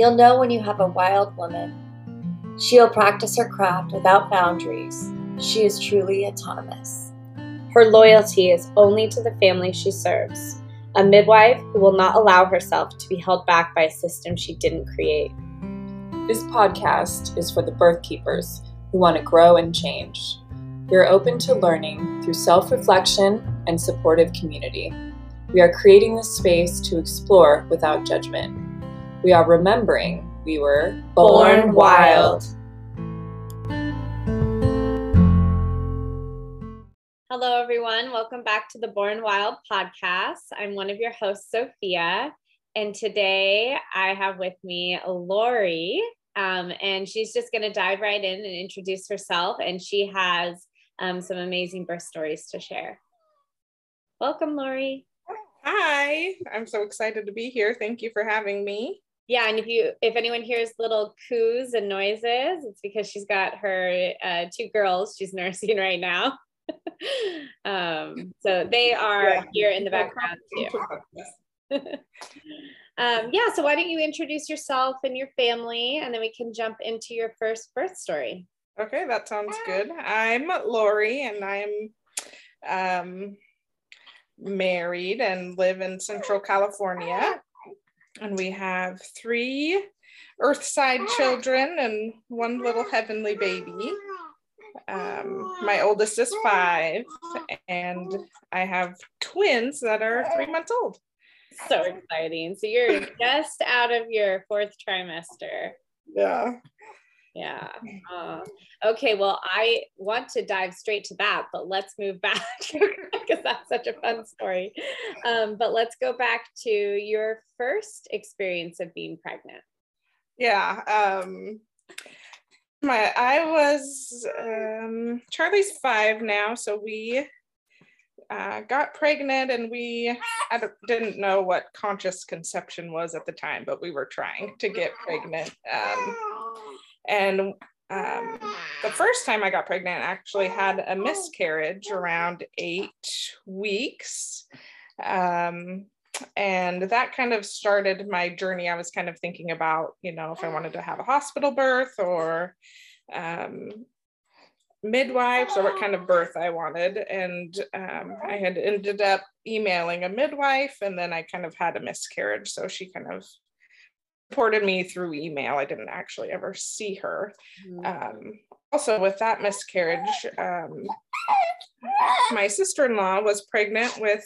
You'll know when you have a wild woman. She'll practice her craft without boundaries. She is truly autonomous. Her loyalty is only to the family she serves, a midwife who will not allow herself to be held back by a system she didn't create. This podcast is for the birth keepers who want to grow and change. We are open to learning through self reflection and supportive community. We are creating this space to explore without judgment. We are remembering we were born wild. Hello, everyone. Welcome back to the Born Wild podcast. I'm one of your hosts, Sophia. And today I have with me Lori. Um, and she's just going to dive right in and introduce herself. And she has um, some amazing birth stories to share. Welcome, Lori. Hi, I'm so excited to be here. Thank you for having me. Yeah, and if you if anyone hears little coos and noises, it's because she's got her uh, two girls she's nursing right now. um, so they are yeah. here in the background too. um, yeah, so why don't you introduce yourself and your family, and then we can jump into your first birth story. Okay, that sounds good. I'm Lori, and I'm um, married and live in Central California. And we have three Earthside children and one little heavenly baby. Um, my oldest is five, and I have twins that are three months old. So exciting. So you're just out of your fourth trimester. Yeah. Yeah. Uh, okay. Well, I want to dive straight to that, but let's move back because that's such a fun story. Um, but let's go back to your first experience of being pregnant. Yeah. Um, my I was um, Charlie's five now, so we uh, got pregnant and we I didn't know what conscious conception was at the time, but we were trying to get pregnant. Um, and um, the first time I got pregnant, I actually had a miscarriage around eight weeks. Um, and that kind of started my journey. I was kind of thinking about, you know, if I wanted to have a hospital birth or um, midwives or what kind of birth I wanted. And um, I had ended up emailing a midwife, and then I kind of had a miscarriage. So she kind of supported me through email. I didn't actually ever see her. Mm-hmm. Um, also, with that miscarriage, um, my sister in law was pregnant with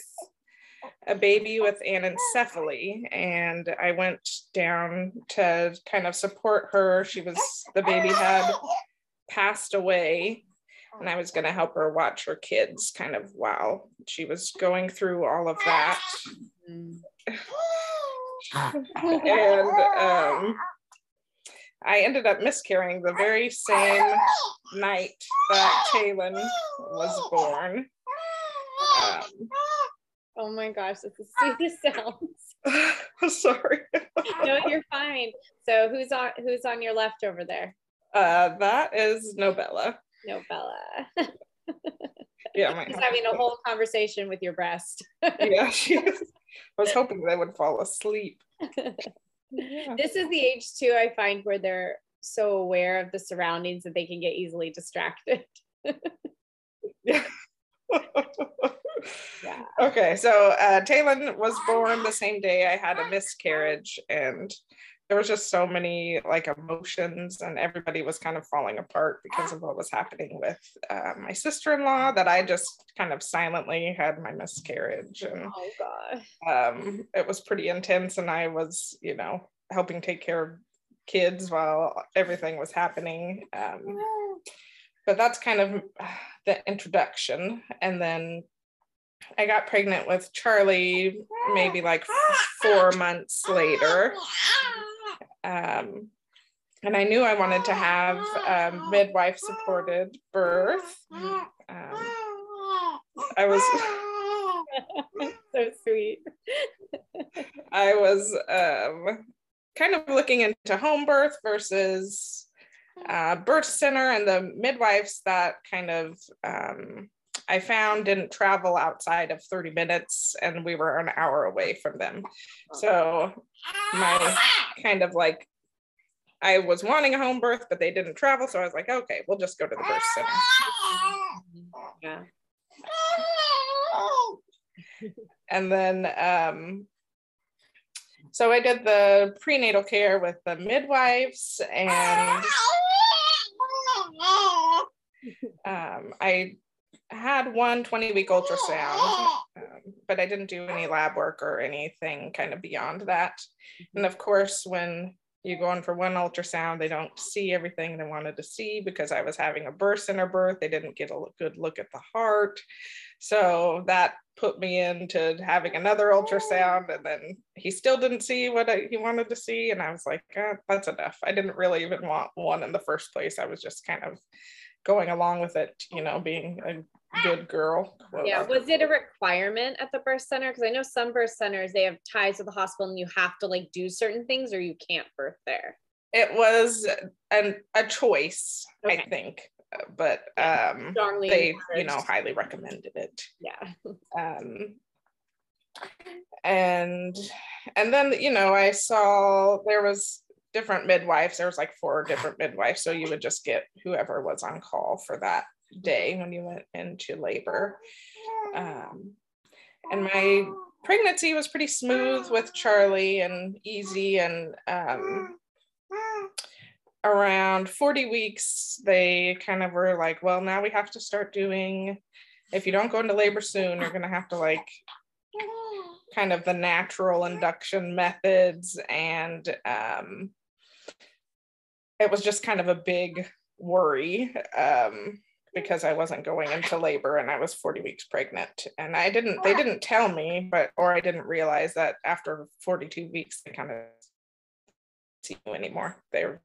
a baby with anencephaly, and I went down to kind of support her. She was, the baby had passed away, and I was going to help her watch her kids kind of while she was going through all of that. And um, I ended up miscarrying the very same night that Taylor was born. Um, oh my gosh, that's the sweetest sounds. I'm sorry. no, you're fine. So who's on who's on your left over there? Uh, that is Nobella. Nobella. yeah, She's having a whole conversation with your breast. yeah, she is. I was hoping they would fall asleep. yeah. This is the age too, I find, where they're so aware of the surroundings that they can get easily distracted. yeah. yeah. Okay, so uh, was born the same day I had a miscarriage, and there was just so many like emotions and everybody was kind of falling apart because of what was happening with uh, my sister-in-law that i just kind of silently had my miscarriage and oh god um, it was pretty intense and i was you know helping take care of kids while everything was happening um, but that's kind of the introduction and then I got pregnant with Charlie maybe like four months later. Um, and I knew I wanted to have a midwife supported birth. Um, I was so sweet. I was um, kind of looking into home birth versus uh, birth center, and the midwives that kind of um, I found didn't travel outside of 30 minutes, and we were an hour away from them. So my kind of like I was wanting a home birth, but they didn't travel. So I was like, okay, we'll just go to the birth center. Yeah. and then um, so I did the prenatal care with the midwives and um, I had one 20 week ultrasound, um, but I didn't do any lab work or anything kind of beyond that. And of course, when you go in for one ultrasound, they don't see everything they wanted to see because I was having a birth center birth. They didn't get a good look at the heart. So that put me into having another ultrasound. And then he still didn't see what I, he wanted to see. And I was like, ah, that's enough. I didn't really even want one in the first place. I was just kind of going along with it, you know, being a good girl. Yeah. Was it a requirement at the birth center? Because I know some birth centers they have ties with the hospital and you have to like do certain things or you can't birth there. It was an a choice, okay. I think. But um Strongly they, encouraged. you know, highly recommended it. Yeah. Um and and then you know I saw there was different midwives. There was like four different midwives. So you would just get whoever was on call for that day when you went into labor. Um, and my pregnancy was pretty smooth with Charlie and easy. And um, around 40 weeks, they kind of were like, well, now we have to start doing, if you don't go into labor soon, you're going to have to like kind of the natural induction methods and um, it was just kind of a big worry um, because I wasn't going into labor and I was 40 weeks pregnant. And I didn't, they didn't tell me, but, or I didn't realize that after 42 weeks, they kind of see you anymore. They were,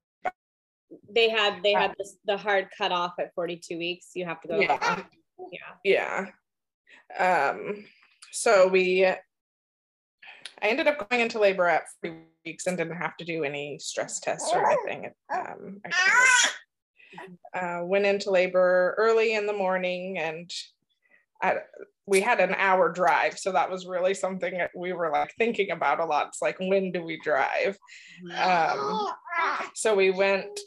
they had, they had this, the hard cut off at 42 weeks. You have to go. Yeah. Yeah. Yeah. Um, so we, I ended up going into labor at 40 weeks and didn't have to do any stress tests or anything. Um, uh, went into labor early in the morning and I, we had an hour drive. So that was really something that we were like thinking about a lot. It's like, when do we drive? Um, so we went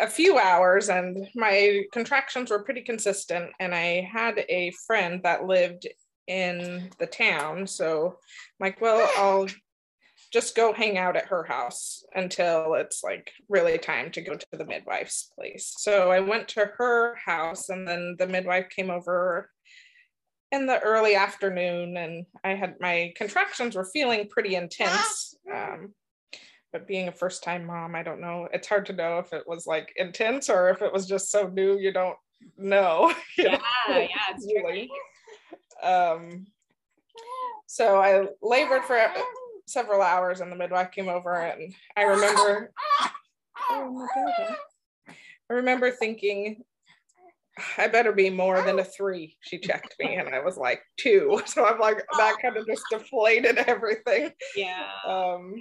a few hours and my contractions were pretty consistent. And I had a friend that lived in the town. So I'm like, well, I'll just go hang out at her house until it's like really time to go to the midwife's place. So I went to her house and then the midwife came over in the early afternoon and I had my contractions were feeling pretty intense. Um, but being a first time mom, I don't know. It's hard to know if it was like intense or if it was just so new you don't know. Yeah, yeah, it's really. Um, so I labored for several hours and the midwife came over and I remember oh I remember thinking I better be more than a three. She checked me and I was like two. So I'm like that kind of just deflated everything. Yeah. Um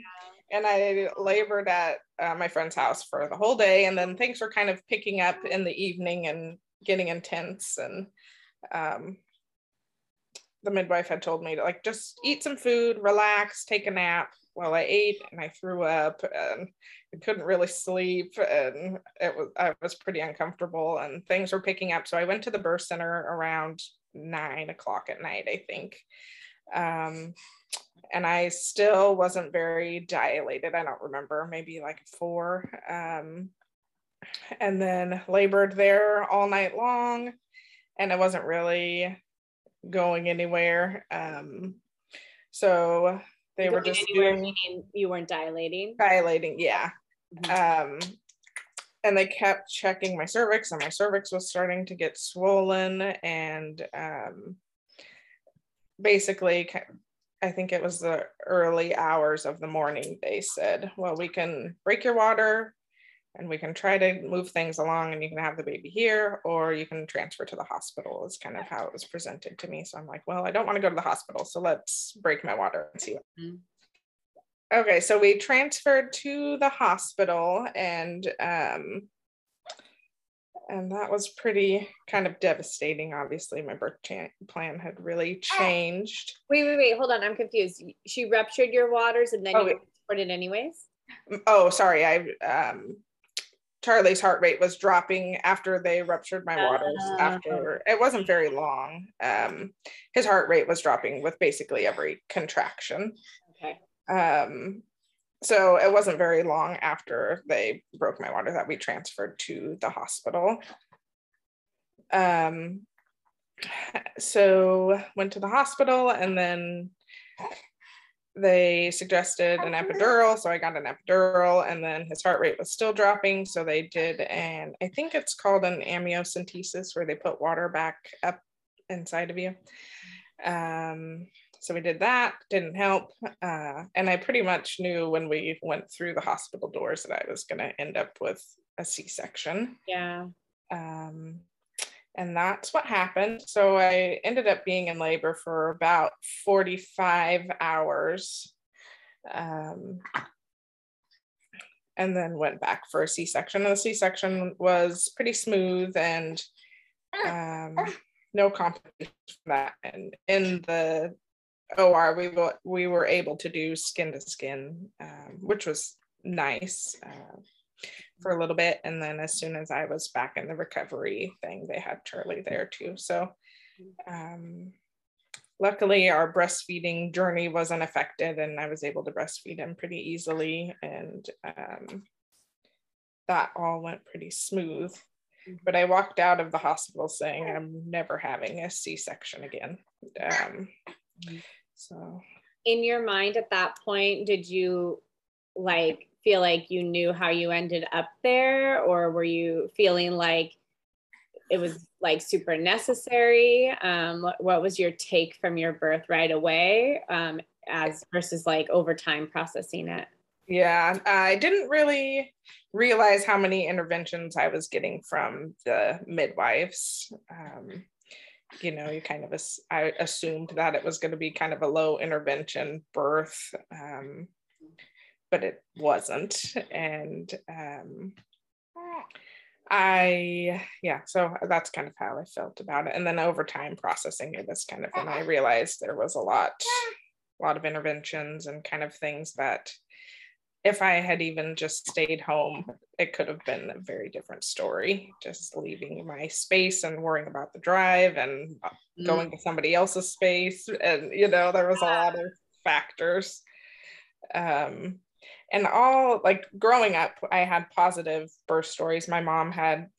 and I labored at uh, my friend's house for the whole day and then things were kind of picking up in the evening and getting intense and um the midwife had told me to like just eat some food, relax, take a nap. Well, I ate and I threw up and I couldn't really sleep and it was I was pretty uncomfortable and things were picking up. So I went to the birth center around nine o'clock at night, I think. Um, and I still wasn't very dilated. I don't remember, maybe like four. Um, and then labored there all night long. And it wasn't really going anywhere. Um, so they going were just doing you weren't dilating. Dilating, yeah. Mm-hmm. Um, and they kept checking my cervix, and my cervix was starting to get swollen. And um, basically, I think it was the early hours of the morning. They said, "Well, we can break your water, and we can try to move things along and you can have the baby here or you can transfer to the hospital is kind of how it was presented to me. So i'm like well i don't want to go to the hospital so let's break my water and see what mm-hmm. okay so we transferred to the hospital and um and that was pretty kind of devastating obviously. My birth plan had really changed. wait wait wait hold on i'm confused. She ruptured your waters and then oh, you transported anyways? Oh, sorry. I um Charlie's heart rate was dropping after they ruptured my waters. Uh, after it wasn't very long. Um, his heart rate was dropping with basically every contraction. Okay. Um, so it wasn't very long after they broke my water that we transferred to the hospital. Um, so went to the hospital and then they suggested an epidural so i got an epidural and then his heart rate was still dropping so they did and i think it's called an amniocentesis where they put water back up inside of you. Um, so we did that didn't help uh, and i pretty much knew when we went through the hospital doors that i was going to end up with a c-section Yeah. um, and that's what happened. So I ended up being in labor for about 45 hours. Um, and then went back for a C section. And the C section was pretty smooth and um, no complications from that. And in the OR, we, we were able to do skin to skin, um, which was nice. Uh, for a little bit. And then as soon as I was back in the recovery thing, they had Charlie there too. So um, luckily our breastfeeding journey wasn't affected and I was able to breastfeed him pretty easily. And um, that all went pretty smooth. But I walked out of the hospital saying I'm never having a C-section again. Um, so In your mind at that point, did you like feel like you knew how you ended up there, or were you feeling like it was like super necessary? Um, what, what was your take from your birth right away, um, as versus like over time processing it? Yeah, I didn't really realize how many interventions I was getting from the midwives. Um, you know, you kind of I assumed that it was going to be kind of a low intervention birth, um, but it wasn't. And um, I, yeah, so that's kind of how I felt about it. And then over time processing it, is kind of when I realized there was a lot, a lot of interventions and kind of things that if I had even just stayed home, it could have been a very different story. Just leaving my space and worrying about the drive and going to somebody else's space. And, you know, there was a lot of factors. Um, and all like growing up, I had positive birth stories. My mom had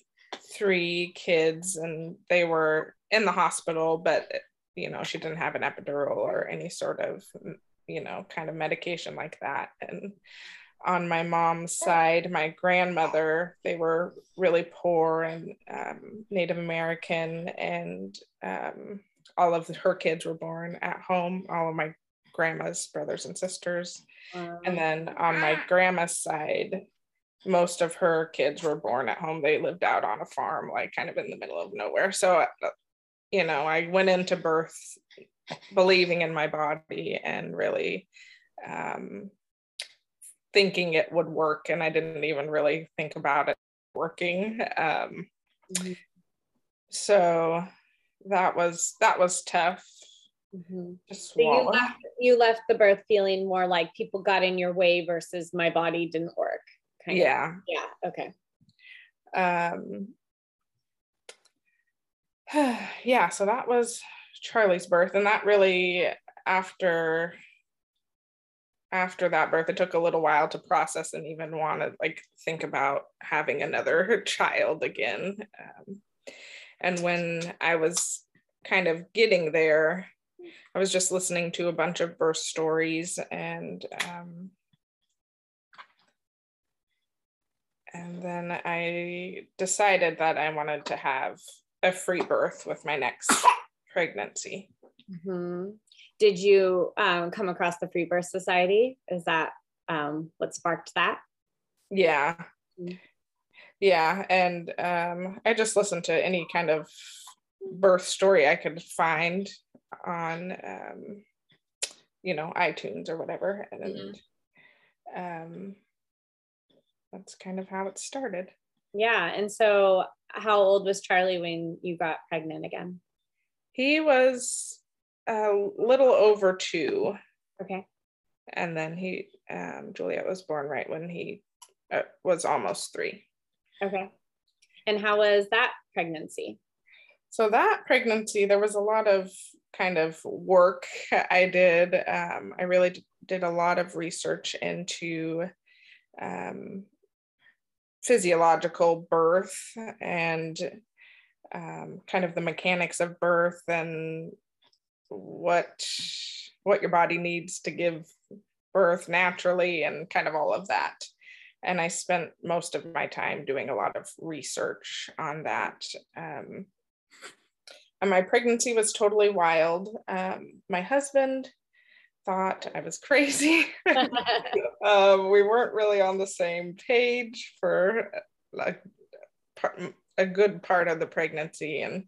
three kids and they were in the hospital, but, you know, she didn't have an epidural or any sort of you know, kind of medication like that. And on my mom's side, my grandmother, they were really poor and um, Native American, and um, all of her kids were born at home, all of my grandma's brothers and sisters. And then on my grandma's side, most of her kids were born at home. They lived out on a farm, like kind of in the middle of nowhere. So, uh, you know, I went into birth believing in my body and really um, thinking it would work and i didn't even really think about it working um, Mhm. so that was that was tough Mhm. to So you left, you left the birth feeling more like people got in your way versus my body didn't work. kind of. yeah Yeah. Okay. um yeah so that was charlie's birth and that really after after that birth it took a little while to process and even want to like think about having another child again um, and when i was kind of getting there i was just listening to a bunch of birth stories and um, and then i decided that i wanted to have a free birth with my next pregnancy Mhm. Did you um, come across the Free Birth Society? Is that um, what sparked that? Yeah. Mm. Yeah. And um, I just listened to any kind of birth story I could find on, um, you know, iTunes or whatever. And um, that's kind of how it started. Yeah. And so, how old was Charlie when you got pregnant again? He was a little over two. Okay. and then he um, Juliet was born right when he uh, was almost three. Okay. And how was that pregnancy? So that pregnancy, there was a lot of kind of work I did. Um, I really d- did a lot of research into um, physiological birth and um, kind of the mechanics of birth and what what your body needs to give birth naturally and kind of all of that and i spent most of my time doing a lot of research on that um, my pregnancy was totally wild. Um, my husband thought i was crazy. Um, we weren't really on the same page for like a good part of the pregnancy. And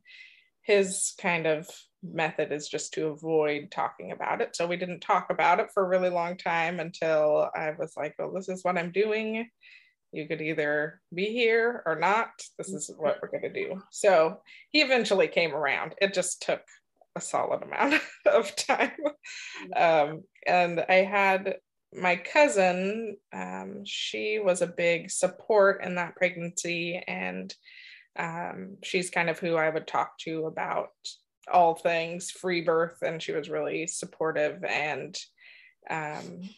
his kind of method is just to avoid talking about it. So we didn't talk about it for a really long time until i was like well this is what i'm doing you could either be here or not. This is what we're going to do. So he eventually came around. It just took a solid amount of time. Um, and i had my cousin um, she was a big support in that pregnancy and um, she's kind of who I would talk to about all things free birth, and she was really supportive and um,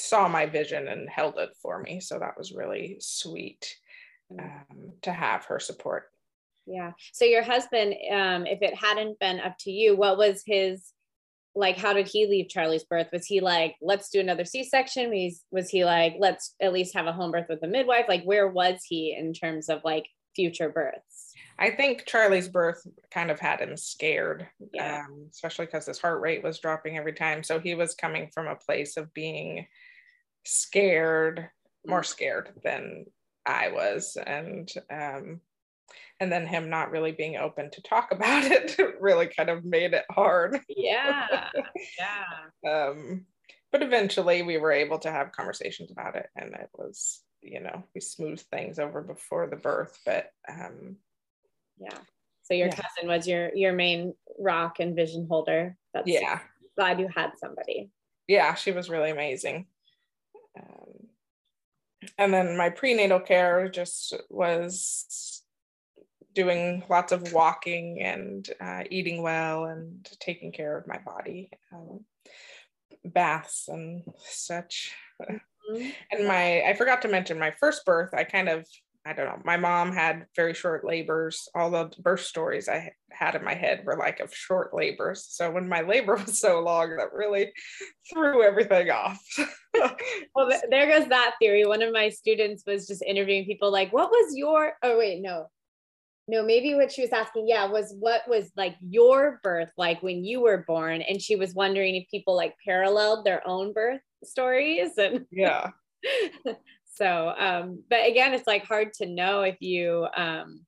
saw my vision and held it for me. So that was really sweet mm. um, to have her support. Yeah. So your husband, um, if it hadn't been up to you, what was his like? How did he leave Charlie's birth? Was he like, let's do another C-section? Was was he like, let's at least have a home birth with a midwife? Like, where was he in terms of like future births. I think Charlie's birth kind of had him scared, yeah. um, especially because his heart rate was dropping every time. So he was coming from a place of being scared, more scared than I was, and um, and then him not really being open to talk about it really kind of made it hard. Yeah, yeah. um, but eventually, we were able to have conversations about it, and it was you know we smoothed things over before the birth but um yeah. So your yeah. cousin was your your main rock and vision holder. That's yeah. glad you had somebody. Yeah she was really amazing um, and then my prenatal care just was doing lots of walking and uh, eating well and taking care of my body um, baths and such Mm-hmm. And my, I forgot to mention my first birth, I kind of, I don't know, my mom had very short labors. All the birth stories I had in my head were like of short labors. So when my labor was so long, that really threw everything off. well, there goes that theory. One of my students was just interviewing people like, what was your, oh, wait, no, no, maybe what she was asking, yeah, was what was like your birth like when you were born? And she was wondering if people like paralleled their own birth stories and yeah so um but again it's like hard to know if you um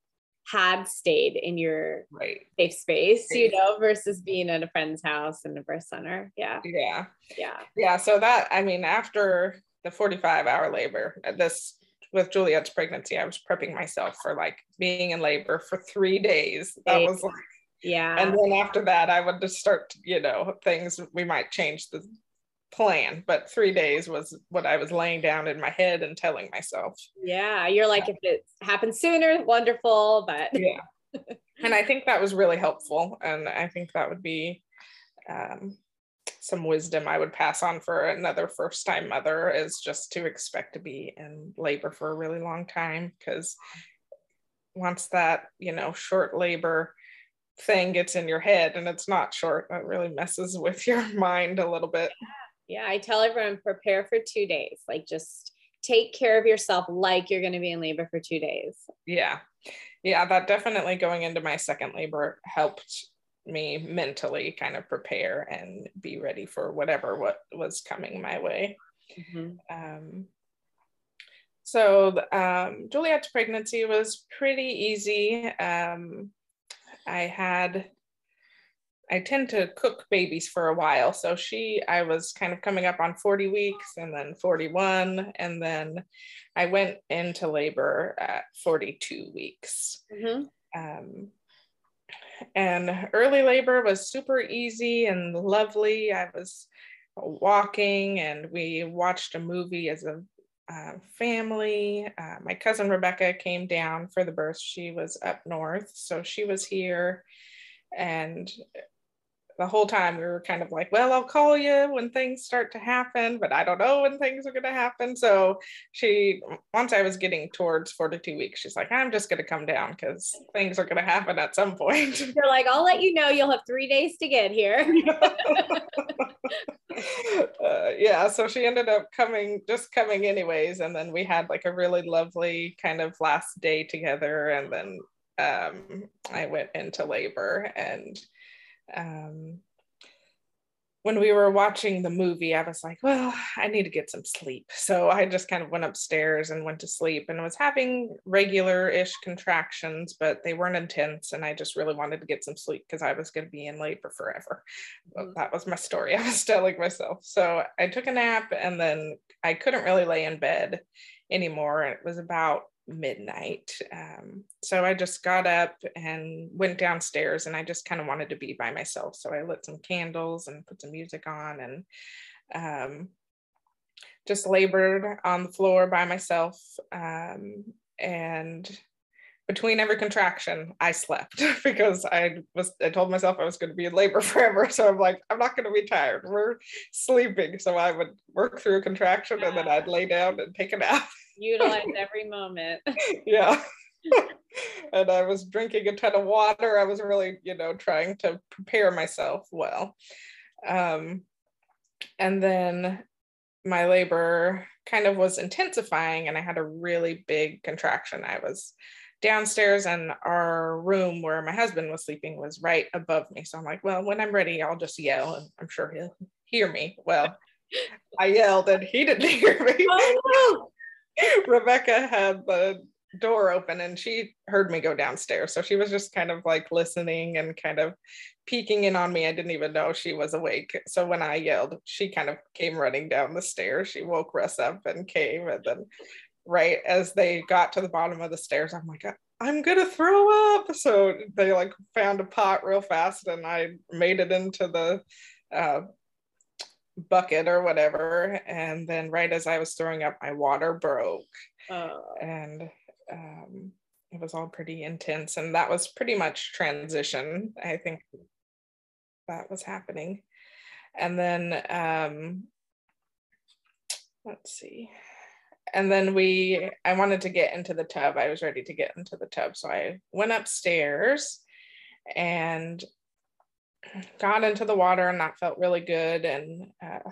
had stayed in your right. safe space you know versus being at a friend's house in a birth center. Yeah. Yeah. Yeah. Yeah so that i mean after the 45 hour labor uh, this with Juliet's pregnancy, I was prepping myself for like being in labor for three days. That was like, yeah. And then after that, I would just start, you know, things we might change the plan, but three days was what I was laying down in my head and telling myself. Yeah, you're like, if it happens sooner, wonderful, but yeah. and I think that was really helpful. And I think that would be um, some wisdom I would pass on for another first time mother is just to expect to be in labor for a really long time because once that, you know, short labor thing gets in your head and it's not short, that really messes with your mind a little bit. Yeah I tell everyone prepare for two days. Like just take care of yourself like you're going to be in labor for two days. Yeah. Yeah, that definitely going into my second labor helped me mentally kind of prepare and be ready for whatever what was coming my way. Mm-hmm. Um, so um, Juliet's pregnancy was pretty easy. Um, I had I tend to cook babies for a while. So she, I was kind of coming up on 40 weeks and then 41. And then I went into labor at 42 weeks. Mm-hmm. Um, and early labor was super easy and lovely. I was walking and we watched a movie as a uh, family. Uh, my cousin Rebecca came down for the birth. She was up north, so she was here. And the whole time we were kind of like, well, I'll call you when things start to happen, but I don't know when things are going to happen. So she, once I was getting towards 42 weeks, she's like, I'm just going to come down because things are going to happen at some point. You're like, I'll let you know. You'll have three days to get here. uh, yeah. So she ended up coming, just coming anyways. And then we had like a really lovely kind of last day together. And then um, I went into labor and um, when we were watching the movie, I was like, well, I need to get some sleep. So I just kind of went upstairs and went to sleep and was having regular ish contractions, but they weren't intense. And I just really wanted to get some sleep because I was going to be in labor forever. Mm-hmm. That was my story I was telling myself. So I took a nap and then I couldn't really lay in bed anymore. It was about midnight. Um, so I just got up and went downstairs and I just kind of wanted to be by myself. So I lit some candles and put some music on and um, just labored on the floor by myself. Um, and between every contraction, I slept because I was I told myself I was going to be in labor forever. So I'm like, I'm not going to be tired. We're sleeping. So I would work through a contraction and then I'd lay down and take a nap. Utilize every moment. yeah. and I was drinking a ton of water. I was really, you know, trying to prepare myself well. Um, and then my labor kind of was intensifying, and I had a really big contraction. I was downstairs, and our room where my husband was sleeping was right above me. So I'm like, well, when I'm ready, I'll just yell, and I'm sure he'll hear me. Well, I yelled, and he didn't hear me. Oh, no. Rebecca had the door open and she heard me go downstairs. So she was just kind of like listening and kind of peeking in on me. I didn't even know she was awake. So when I yelled, she kind of came running down the stairs. She woke Russ up and came. And then, right as they got to the bottom of the stairs, I'm like, I'm gonna throw up. So they like found a pot real fast and I made it into the uh, bucket or whatever. And then right as I was throwing up, my water broke. Oh. And um, it was all pretty intense. And that was pretty much transition. I think that was happening. And then um, let's see. And then we, I wanted to get into the tub. I was ready to get into the tub. So I went upstairs and got into the water and that felt really good. And uh,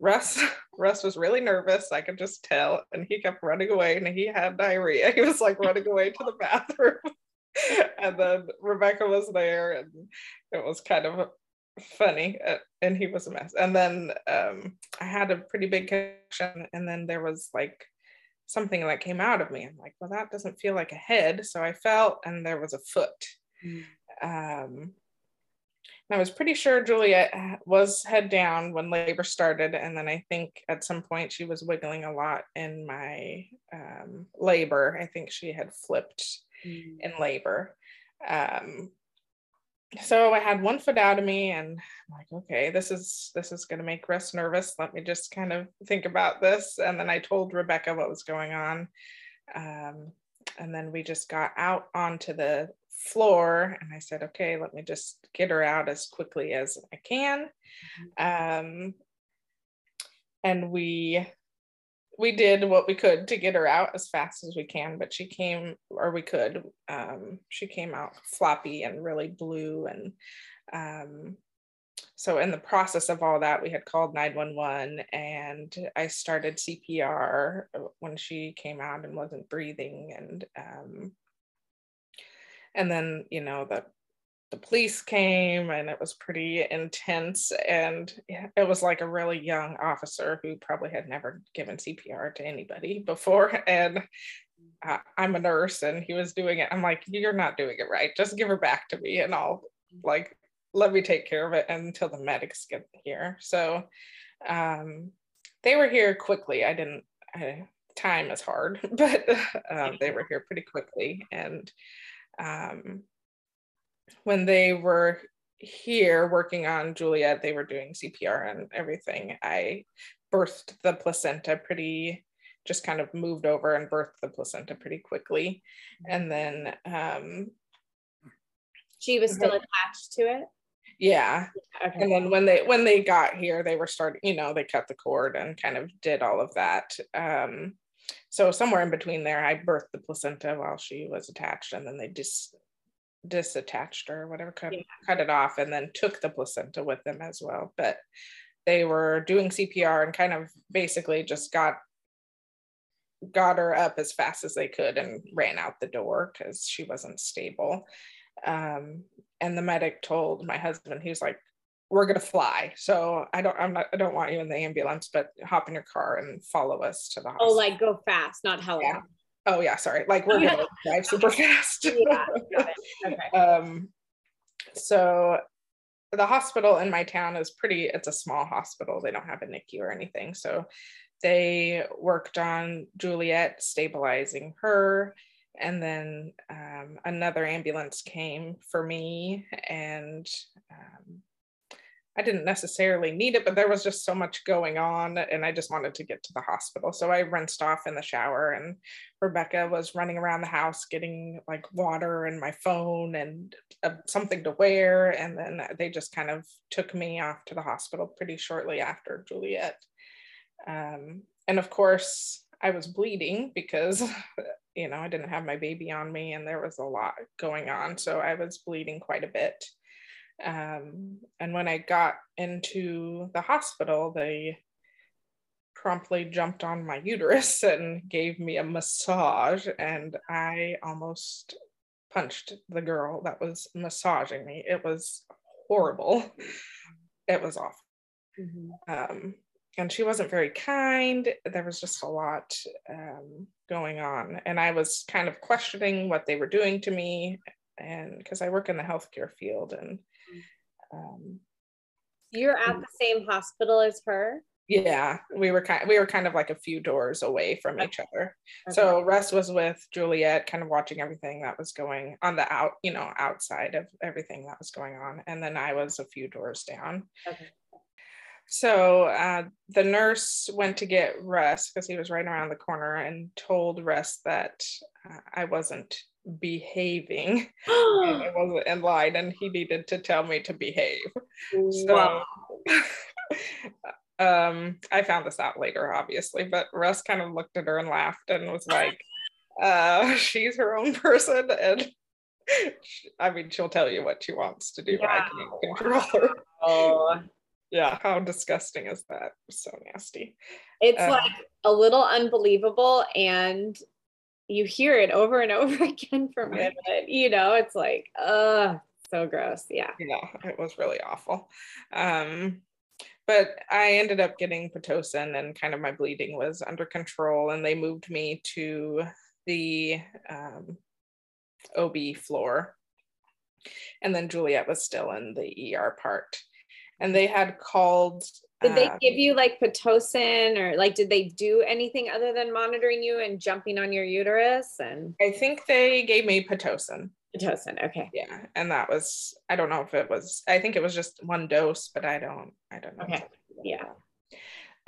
Russ, Russ was really nervous. I could just tell. And he kept running away and he had diarrhea. He was like running away to the bathroom. and then Rebecca was there and it was kind of funny uh, and he was a mess. And then um, I had a pretty big connection and then there was like something that came out of me. I'm like, well, that doesn't feel like a head. So I felt and there was a foot. Mm. Um, and I was pretty sure Juliet was head down when labor started. And then I think at some point she was wiggling a lot in my um, labor. I think she had flipped mm. in labor. Um, so I had one foot out of me and I'm like, okay, this is this is gonna make Russ nervous. Let me just kind of think about this. And then I told Rebecca what was going on. Um, and then we just got out onto the floor and I said, okay, let me just get her out as quickly as I can. Mm-hmm. Um, and we we did what we could to get her out as fast as we can, but she came, or we could, um, she came out floppy and really blue. And um, so, in the process of all that, we had called 911 and I started CPR when she came out and wasn't breathing. And um, and then you know the the police came and it was pretty intense and it was like a really young officer who probably had never given cpr to anybody before and uh, i'm a nurse and he was doing it. I'm like you're not doing it right. Just give her back to me and i'll like let me take care of it until the medics get here. So um, they were here quickly. I didn't I, time is hard but um, they were here pretty quickly and um, when they were here working on Juliet, they were doing CPR and everything. I birthed the placenta pretty, just kind of moved over and birthed the placenta pretty quickly. And then, um, she was still attached to it. yeah. Okay. And then when they when they got here, they were starting, you know, they cut the cord and kind of did all of that. Um, so somewhere in between there, I birthed the placenta while she was attached, and then they just disattached her, or whatever, cut, Yeah. cut it off, and then took the placenta with them as well. But they were doing CPR and kind of basically just got got her up as fast as they could and ran out the door because she wasn't stable. Um, and the medic told my husband, he was like, "We're gonna fly, so I don't, I'm not, I don't want you in the ambulance, but hop in your car and follow us to the hospital." oh, like go fast, not helicopter. Oh yeah, sorry. Like we're gonna drive super fast. Yeah. Okay. um, so the hospital in my town is pretty. It's a small hospital. They don't have a NICU or anything. So they worked on Juliet stabilizing her, and then um, another ambulance came for me, and um, I didn't necessarily need it, but there was just so much going on, and I just wanted to get to the hospital. So I rinsed off in the shower, and Rebecca was running around the house getting like water and my phone and uh, something to wear. And then they just kind of took me off to the hospital pretty shortly after Juliet. Um, and of course, I was bleeding because, you know, I didn't have my baby on me and there was a lot going on. So I was bleeding quite a bit. Um, and when I got into the hospital, they promptly jumped on my uterus and gave me a massage and i almost punched the girl that was massaging me. It was horrible. It was awful. Mhm. um, and she wasn't very kind. There was just a lot um, going on. And i was kind of questioning what they were doing to me and because i work in the healthcare field and um, You're at the same hospital as her. yeah we were kind we were kind of like a few doors away from each other Okay. so russ was with juliet kind of watching everything that was going on the out you know outside of everything that was going on and then i was a few doors down Okay. so uh, the nurse went to get russ because he was right around the corner and told russ that uh, i wasn't behaving. And I wasn't in line and he needed to tell me to behave. So Wow. um i found this out later obviously but russ kind of looked at her and laughed and was like uh she's her own person and she- i mean she'll tell you what she wants to do but i Yeah. can't control her. Oh, yeah how disgusting is that? So nasty. It's Uh, like a little unbelievable, and you hear it over and over again from Right. women. You know, it's like, uh, so gross. Yeah. yeah it was really awful um but i ended up getting pitocin and kind of my bleeding was under control and they moved me to the um, ob floor and then juliet was still in the er part and they had called Did they um, give you like pitocin or like did they do anything other than monitoring you and jumping on your uterus and i think they gave me pitocin pitocin? Okay. yeah and that was i don't know if it was i think it was just one dose but i don't i don't know Okay, yeah.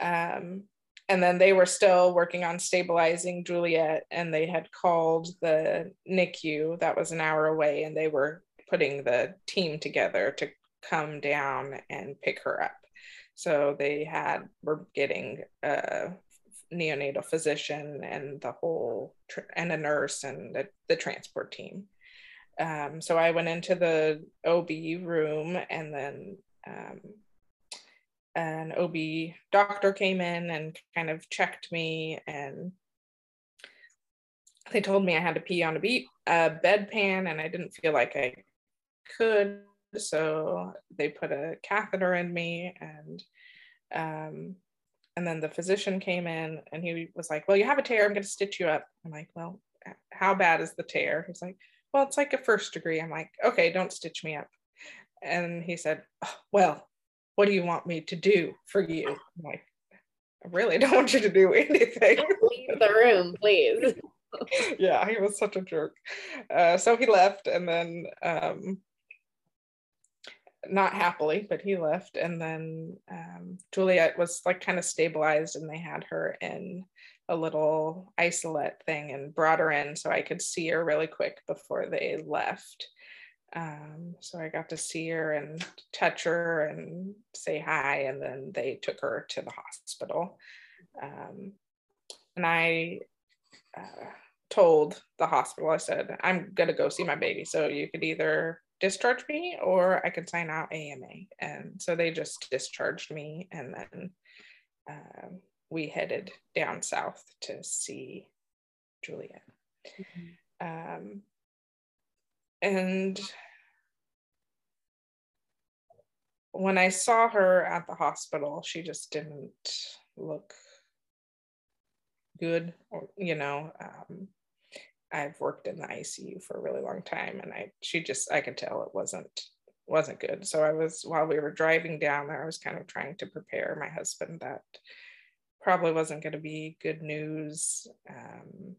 um and then they were still working on stabilizing juliet and they had called the nicu that was an hour away and they were putting the team together to come down and pick her up so they had were getting a neonatal physician and the whole and a nurse and the, the transport team um, so I went into the OB room and then um, an OB doctor came in and kind of checked me and they told me I had to pee on a, be- a bedpan and I didn't feel like I could. So they put a catheter in me and um, and then the physician came in and he was like, well, you have a tear. I'm going to stitch you up. I'm like, well, how bad is the tear? He's like, well, it's like a first degree. I'm like, okay, don't stitch me up. And he said, "Oh, well, what do you want me to do for you? I'm like, I really don't want you to do anything. Leave the room, please. yeah, he was such a jerk. Uh, so he left, and then um, not happily, but he left. And then um, Juliet was like kind of stabilized, and they had her in a little isolette thing and brought her in so I could see her really quick before they left. Um, so I got to see her and touch her and say hi, and then they took her to the hospital. Um, and I uh, told the hospital, I said, I'm gonna go see my baby. So you could either discharge me or I could sign out AMA. And so they just discharged me and then um, we headed down south to see Juliet. Mm-hmm. Um, and when I saw her at the hospital, she just didn't look good or, you know, um, I've worked in the ICU for a really long time and I she just I could tell it wasn't wasn't good. So I was while we were driving down there, I was kind of trying to prepare my husband that probably wasn't going to be good news. Um,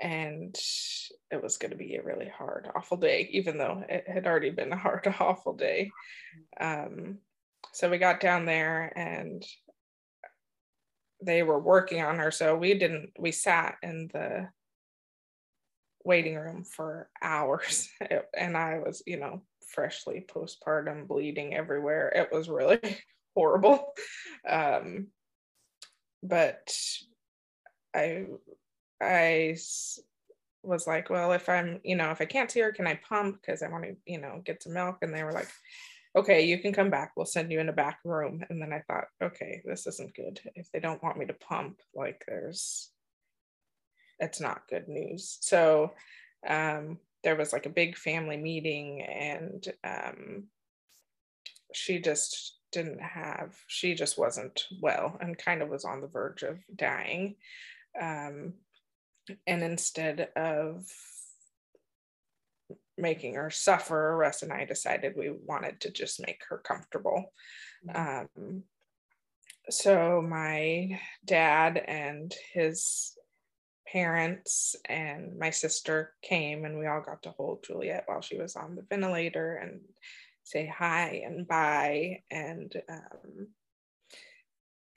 and it was going to be a really hard, awful day, even though it had already been a hard, awful day. Um, so we got down there and they were working on her. So we didn't, we sat in the waiting room for hours. and I was, you know, freshly postpartum, bleeding everywhere. It was really horrible. Um, but I, I was like, well, if I'm, you know, if I can't see her, can I pump? Because I want to, you know, get some milk. And they were like, okay, you can come back. We'll send you in a back room. And then I thought, okay, this isn't good. If they don't want me to pump, like there's, it's not good news. So um, there was like a big family meeting and um, she just didn't have, she just wasn't well and kind of was on the verge of dying. Um, and instead of making her suffer, Russ and I decided we wanted to just make her comfortable. Mm-hmm. Um, so my dad and his parents and my sister came and we all got to hold Juliet while she was on the ventilator and say hi and bye and um,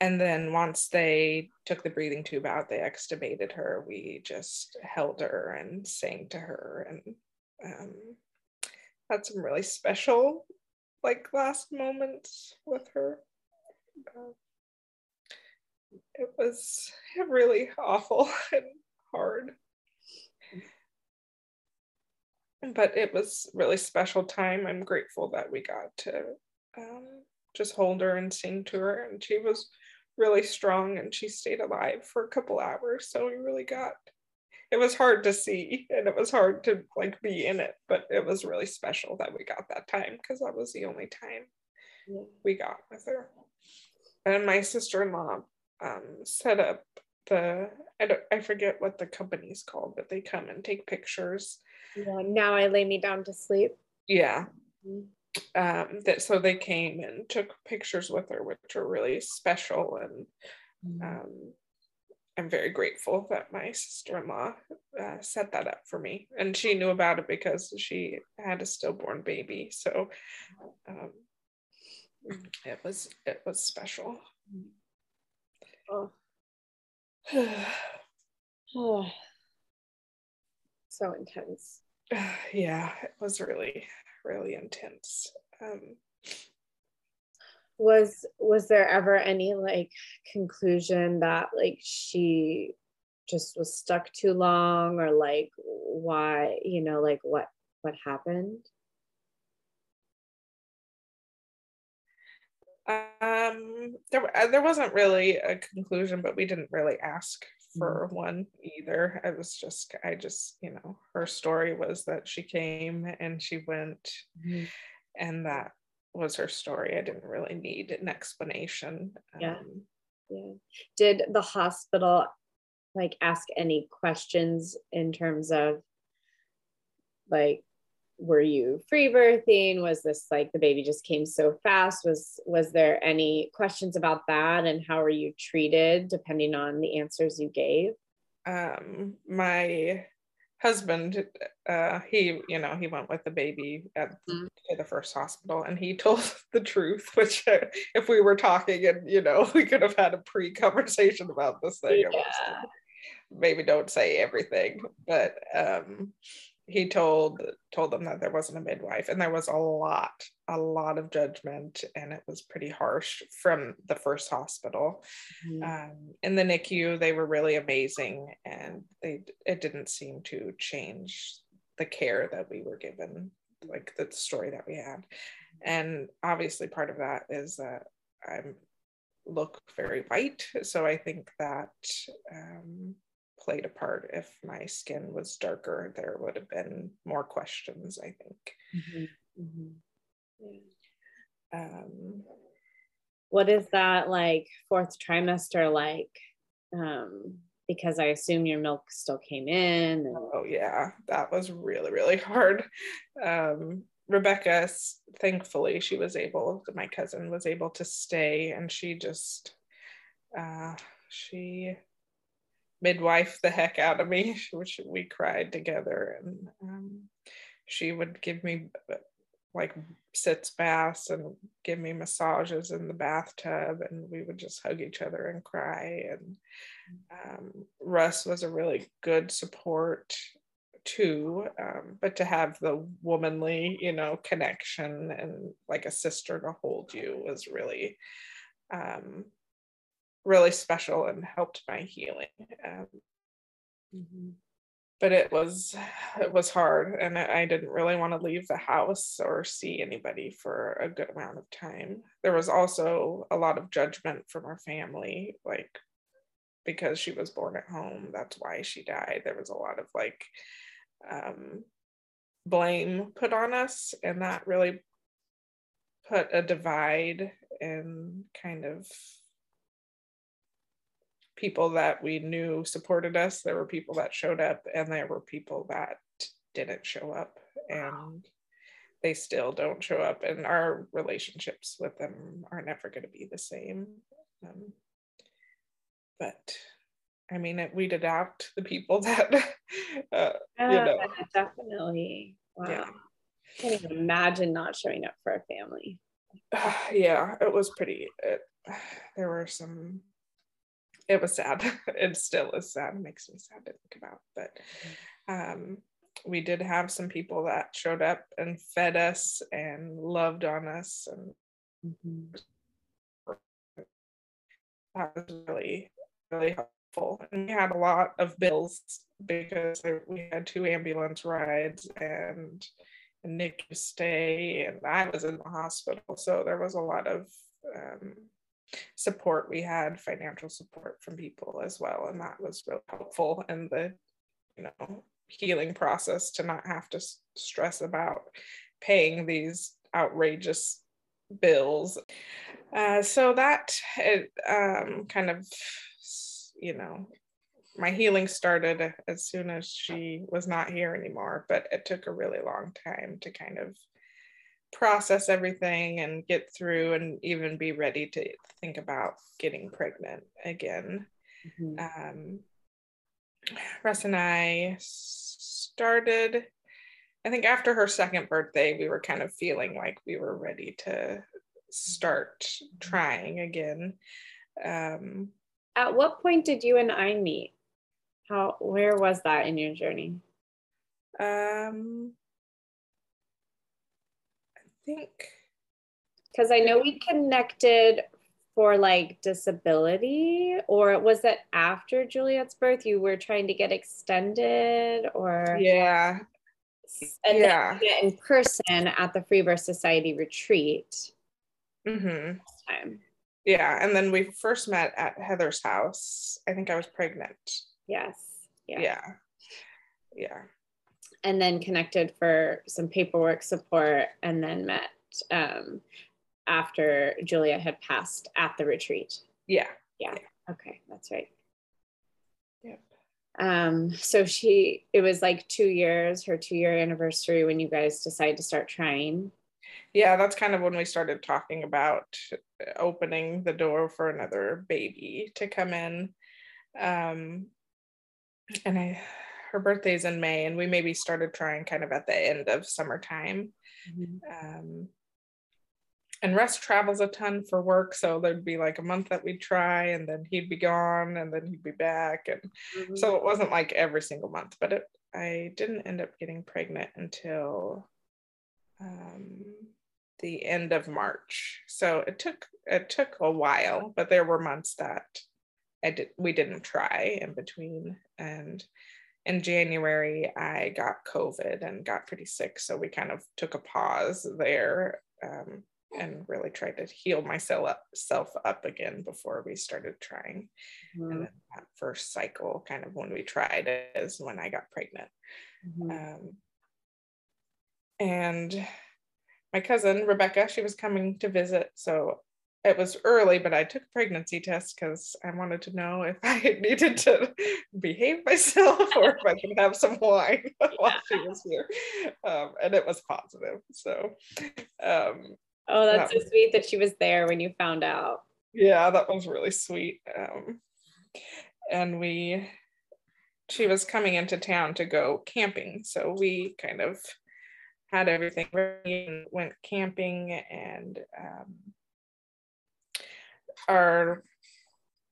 and then once they took the breathing tube out they extubated her we just held her and sang to her and um, had some really special like last moments with her. Uh, it was really awful and hard. But it was really special time. I'm grateful that we got to um, just hold her and sing to her. And she was really strong and she stayed alive for a couple hours. So we really got it was hard to see and it was hard to like be in it but it was really special that we got that time because that was the only time yeah. we got with her and my sister-in-law um, set up the I, don't, I forget what the company's called but they come and take pictures yeah now i lay me down to sleep yeah mm-hmm. um, that so they came and took pictures with her which are really special and mm-hmm. um, I'm very grateful that my sister-in-law uh, set that up for me, and she knew about it because she had a stillborn baby. So um, it was it was special. Oh. oh. So intense. Yeah, it was really really intense. Um, was was there ever any like conclusion that like she just was stuck too long or like why you know like what what happened um there uh, there wasn't really a conclusion but we didn't really ask for mm-hmm. one either i was just i just you know her story was that she came and she went mm-hmm. and that was her story. I didn't really need an explanation. Yeah. Um, yeah. Did the hospital like ask any questions in terms of like were you free birthing was this like the baby just came so fast was was there any questions about that and how were you treated depending on the answers you gave um my husband, uh, he, you know, he went with the baby at Mhm. to the first hospital and he told the truth, which uh, if we were talking and, you know, we could have had a pre-conversation about this thing. Yeah. Maybe don't say everything, but um, he told told them that there wasn't a midwife and there was a lot, a lot of judgment and it was pretty harsh from the first hospital Mhm. um, in the NICU, they were really amazing, and they it didn't seem to change the care that we were given, like the story that we had, and obviously part of that is that I look very white, so I think that um, played a part. If my skin was darker, there would have been more questions. I think. Mhm. Mhm. Yeah. Um, What is that like fourth trimester like? Um, because I assume your milk still came in. And, Oh yeah, that was really really hard. Um, Rebecca, thankfully, she was able. My cousin was able to stay, and she just, uh, she midwife the heck out of me. Which we cried together, and um, she would give me like sitz baths and give me massages in the bathtub, and we would just hug each other and cry. And um, Russ was a really good support too um, but to have the womanly you know connection and like a sister to hold you was really um, really special and helped my healing um, Mhm. but it was it was hard and I, I didn't really want to leave the house or see anybody for a good amount of time there was also a lot of judgment from our family like because she was born at home that's why she died there was a lot of like um, blame put on us and that really put a divide and kind of people that we knew supported us there were people that showed up and there were people that didn't show up and they still don't show up and our relationships with them are never going to be the same um, but i mean it, we'd adapt the people that uh, Yeah, know. definitely. Wow. Yeah. I can't even imagine not showing up for a family. yeah it was pretty it, there were some it was sad. It still is sad. It makes me sad to think about but um we did have some people that showed up and fed us and loved on us and Mhm. that was really really helpful. And we had a lot of bills because we had two ambulance rides and a NICU stay and I was in the hospital. So there was a lot of um, support we had financial support from people as well and that was really helpful in the you know healing process to not have to stress about paying these outrageous bills. Uh, so that it um, kind of you know my healing started as soon as she was not here anymore but it took a really long time to kind of process everything and get through and even be ready to think about getting pregnant again Mhm. um, Russ and I started, I think after her second birthday, we were kind of feeling like we were ready to start trying again. Um, At what point did you and I meet? How where was that in your journey? um, think, Because I know we connected for like disability, or was it after Juliet's birth? You were trying to get extended, or yeah, and yeah. in person at the Free Birth Society retreat mm-hmm. time. Yeah. And then we first met at Heather's house. I think I was pregnant. Yes. Yeah. Yeah. Yeah. And then connected for some paperwork support, and then met um, after Julia had passed at the retreat. Yeah. Yeah. Okay, that's right. Yep. Um, so she, it was like two years, her two year anniversary when you guys decided to start trying. yeah that's kind of when we started talking about opening the door for another baby to come in um and i her birthday's in May, and we maybe started trying kind of at the end of summertime. Mm-hmm. Um, and Russ travels a ton for work, so there'd be like a month that we'd try, and then he'd be gone, and then he'd be back, and mm-hmm. so it wasn't like every single month. But it, I didn't end up getting pregnant until um, the end of March. So it took it took a while, but there were months that I did we didn't try in between. And in January, I got COVID and got pretty sick, so we kind of took a pause there um, and really tried to heal myself up, self up again before we started trying. Mm-hmm. And then that first cycle, kind of when we tried, is when I got pregnant. Mm-hmm. Um, and my cousin Rebecca, she was coming to visit, so it was early, but I took a pregnancy test because I wanted to know if I needed to behave myself or if I could have some wine while she was here. Um, and it was positive. So, um, oh, that's so sweet that she was there when you found out. Yeah, that was really sweet. Um, and we, she was coming into town to go camping. So we kind of had everything ready and went camping and um, our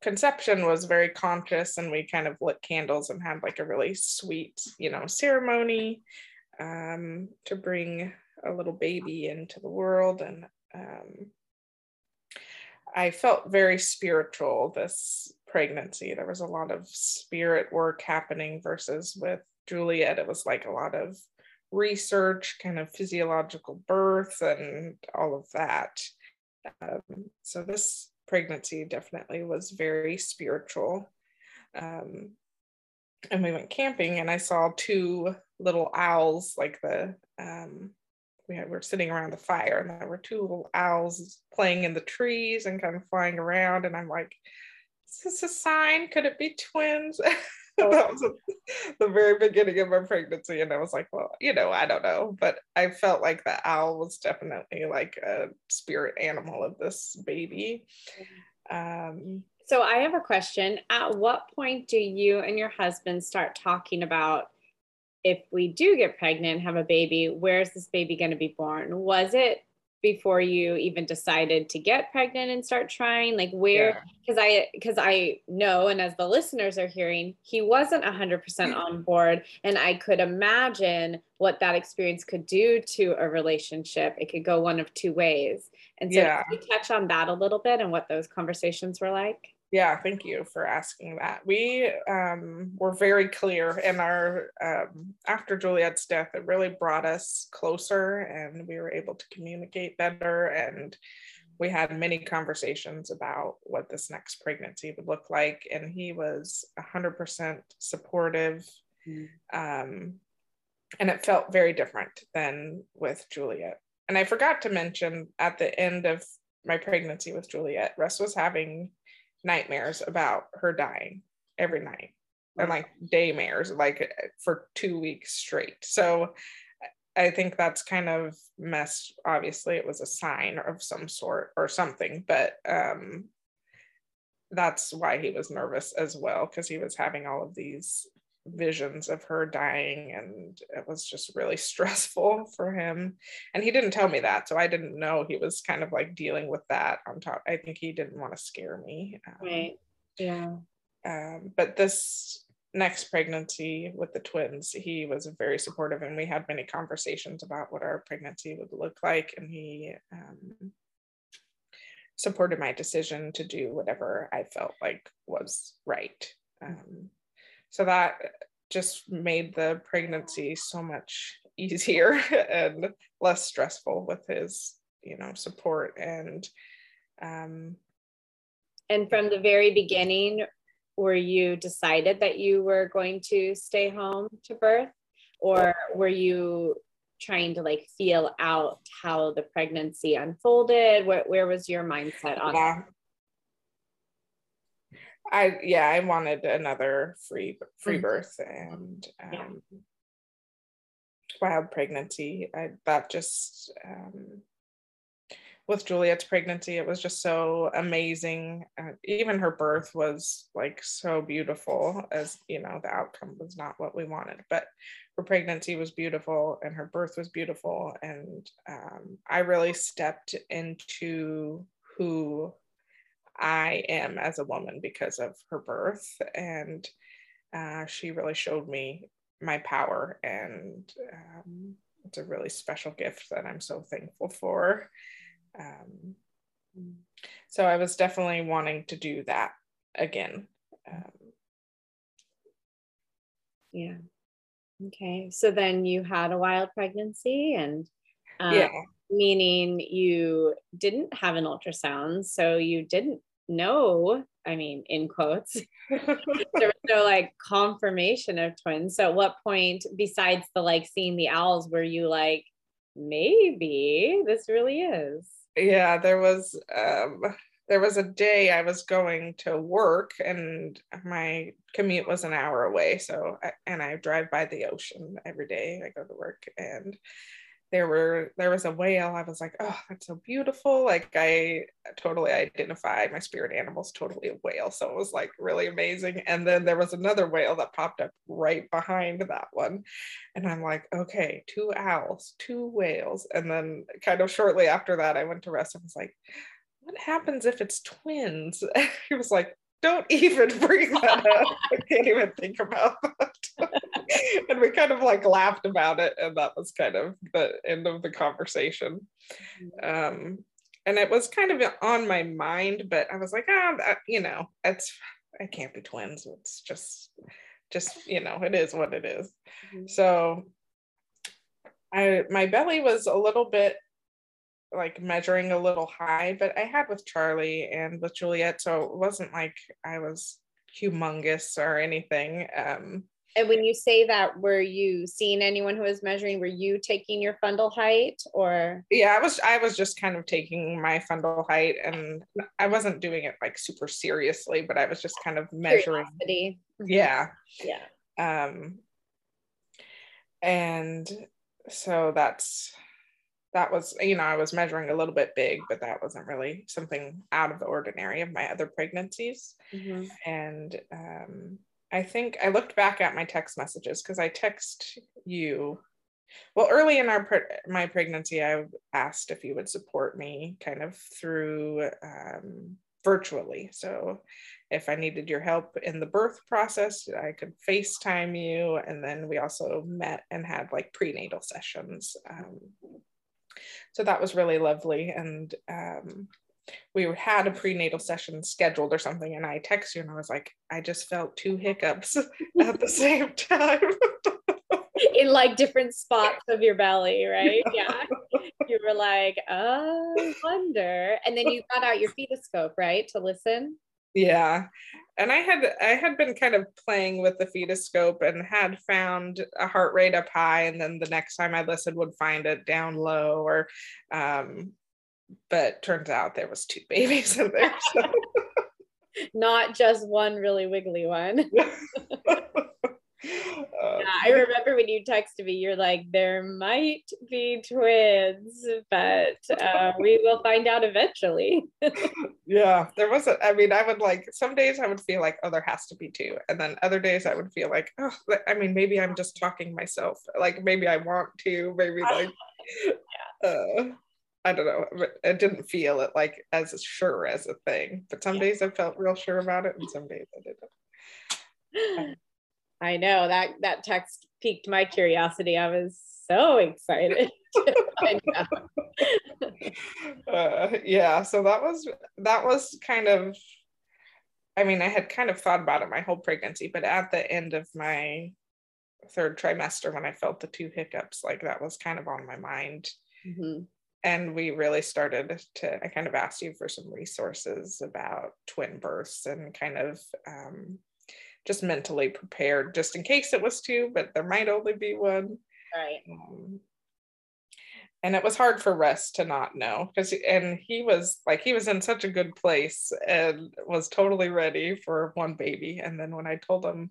conception was very conscious and we kind of lit candles and had like a really sweet you know ceremony um, to bring a little baby into the world. And um, i felt very spiritual this pregnancy. There was a lot of spirit work happening versus with juliet. It was like a lot of research kind of physiological birth and all of that. Um, so this pregnancy definitely was very spiritual. Um, and we went camping, and I saw two little owls, like the um, we had, were sitting around the fire, and there were two little owls playing in the trees and kind of flying around. And I'm like, is this a sign? Could it be twins? that was the very beginning of my pregnancy. And I was like, well, you know, I don't know. But I felt like the owl was definitely like a spirit animal of this baby. Um, so I have a question. At what point do you and your husband start talking about if we do get pregnant, have a baby, where's this baby going to be born? Was it before you even decided to get pregnant and start trying? Like where because yeah. i because i know and as the listeners are hearing he wasn't 100% mm. on board and i could imagine what that experience could do to a relationship. It could go one of two ways. And so yeah. can you touch on that a little bit and what those conversations were like yeah, thank you for asking that. We um, were very clear in our, um, after Juliet's death, it really brought us closer and we were able to communicate better. And we had many conversations about what this next pregnancy would look like. And he was 100% supportive. Mm. Um, and it felt very different than with Juliet. And I forgot to mention at the end of my pregnancy with Juliet, Russ was having nightmares about her dying every night and like daymares like for two weeks straight. So i think that's kind of messed obviously it was a sign of some sort or something but um that's why he was nervous as well because he was having all of these visions of her dying and it was just really stressful for him. And he didn't tell me that so i didn't know he was kind of like dealing with that on top i think he didn't want to scare me um, right. Yeah. um, but this next pregnancy with the twins he was very supportive and we had many conversations about what our pregnancy would look like and he um, supported my decision to do whatever i felt like was right um, so that just made the pregnancy so much easier and less stressful with his you know support and um and from the very beginning were you decided that you were going to stay home to birth or were you trying to like feel out how the pregnancy unfolded where, where was your mindset on yeah. I yeah, I wanted another free free mm-hmm. birth and um, wild pregnancy. I that just um, with Juliet's pregnancy, it was just so amazing. Uh, even her birth was like so beautiful, as you know, the outcome was not what we wanted, but her pregnancy was beautiful and her birth was beautiful. And um, I really stepped into who I am as a woman because of her birth. And uh, she really showed me my power. And um, it's a really special gift that I'm so thankful for. Um, so I was definitely wanting to do that again. Um, yeah. Okay. So then you had a wild pregnancy and um, yeah. Meaning you didn't have an ultrasound. So you didn't know, I mean, in quotes, there was no like confirmation of twins. So at what point, besides the like seeing the owls, were you like, maybe this really is? yeah there was um there was a day i was going to work and my commute was an hour away so and i drive by the ocean every day i go to work and there were there was a whale. I was like oh that's so beautiful. Like i totally identified my spirit animal's totally a whale so it was like really amazing. And then there was another whale that popped up right behind that one. And i'm like okay two owls two whales. And then kind of shortly after that i went to rest and was like what happens if it's twins? He was like don't even bring that up. I can't even think about that. and we kind of like laughed about it, and that was kind of the end of the conversation. Um, and it was kind of on my mind, but I was like, ah, that, you know, it's I can't be twins. It's just, just you know, it is what it is. Mm-hmm. So, I my belly was a little bit like measuring a little high, but I had with Charlie and with Juliet, so it wasn't like I was humongous or anything. Um, and when you say that, were you seeing anyone who was measuring? Were you taking your fundal height or? Yeah, I was. I was just kind of taking my fundal height, and I wasn't doing it like super seriously, but I was just kind of measuring. Curiosity. Yeah. Yeah. Um. And so that's that was you know i was measuring a little bit big but that wasn't really something out of the ordinary of my other pregnancies mm-hmm. and um, i think i looked back at my text messages because i text you. Well early in our my pregnancy i asked if you would support me kind of through um, virtually. So if i needed your help in the birth process i could facetime you. And then we also met and had like prenatal sessions um, so that was really lovely. And um, we had a prenatal session scheduled or something, and I text you and I was like, I just felt two hiccups at the same time. In like different spots of your belly, right? Yeah. You were like, oh, wonder. And then you got out your fetoscope, right? To listen. Yeah and I had I had been kind of playing with the fetoscope and had found a heart rate up high, and then the next time I listened would find it down low, or um, but turns out there was two babies in there. So. Not just one really wiggly one. yeah, I remember when you texted me, you're like, there might be twins, but uh, we will find out eventually. yeah, there wasn't. I mean, I would like, some days I would feel like, oh, there has to be two. And then other days I would feel like, oh, I mean, maybe I'm just talking myself. Like, maybe I want to, maybe like, yeah. uh, I don't know. I didn't feel it like as sure as a thing. But some yeah. days I felt real sure about it, and some days I didn't. I know that that text piqued my curiosity. I was so excited. uh, yeah, so that was that was kind of I mean, I had kind of thought about it my whole pregnancy, but at the end of my third trimester when I felt the two hiccups, like that was kind of on my mind. Mm-hmm. And we really started to, I kind of asked you for some resources about twin births and kind of um, just mentally prepared just in case it was two, but there might only be one. Right. Um, and it was hard for Russ to not know because and he was like he was in such a good place and was totally ready for one baby. And then when I told him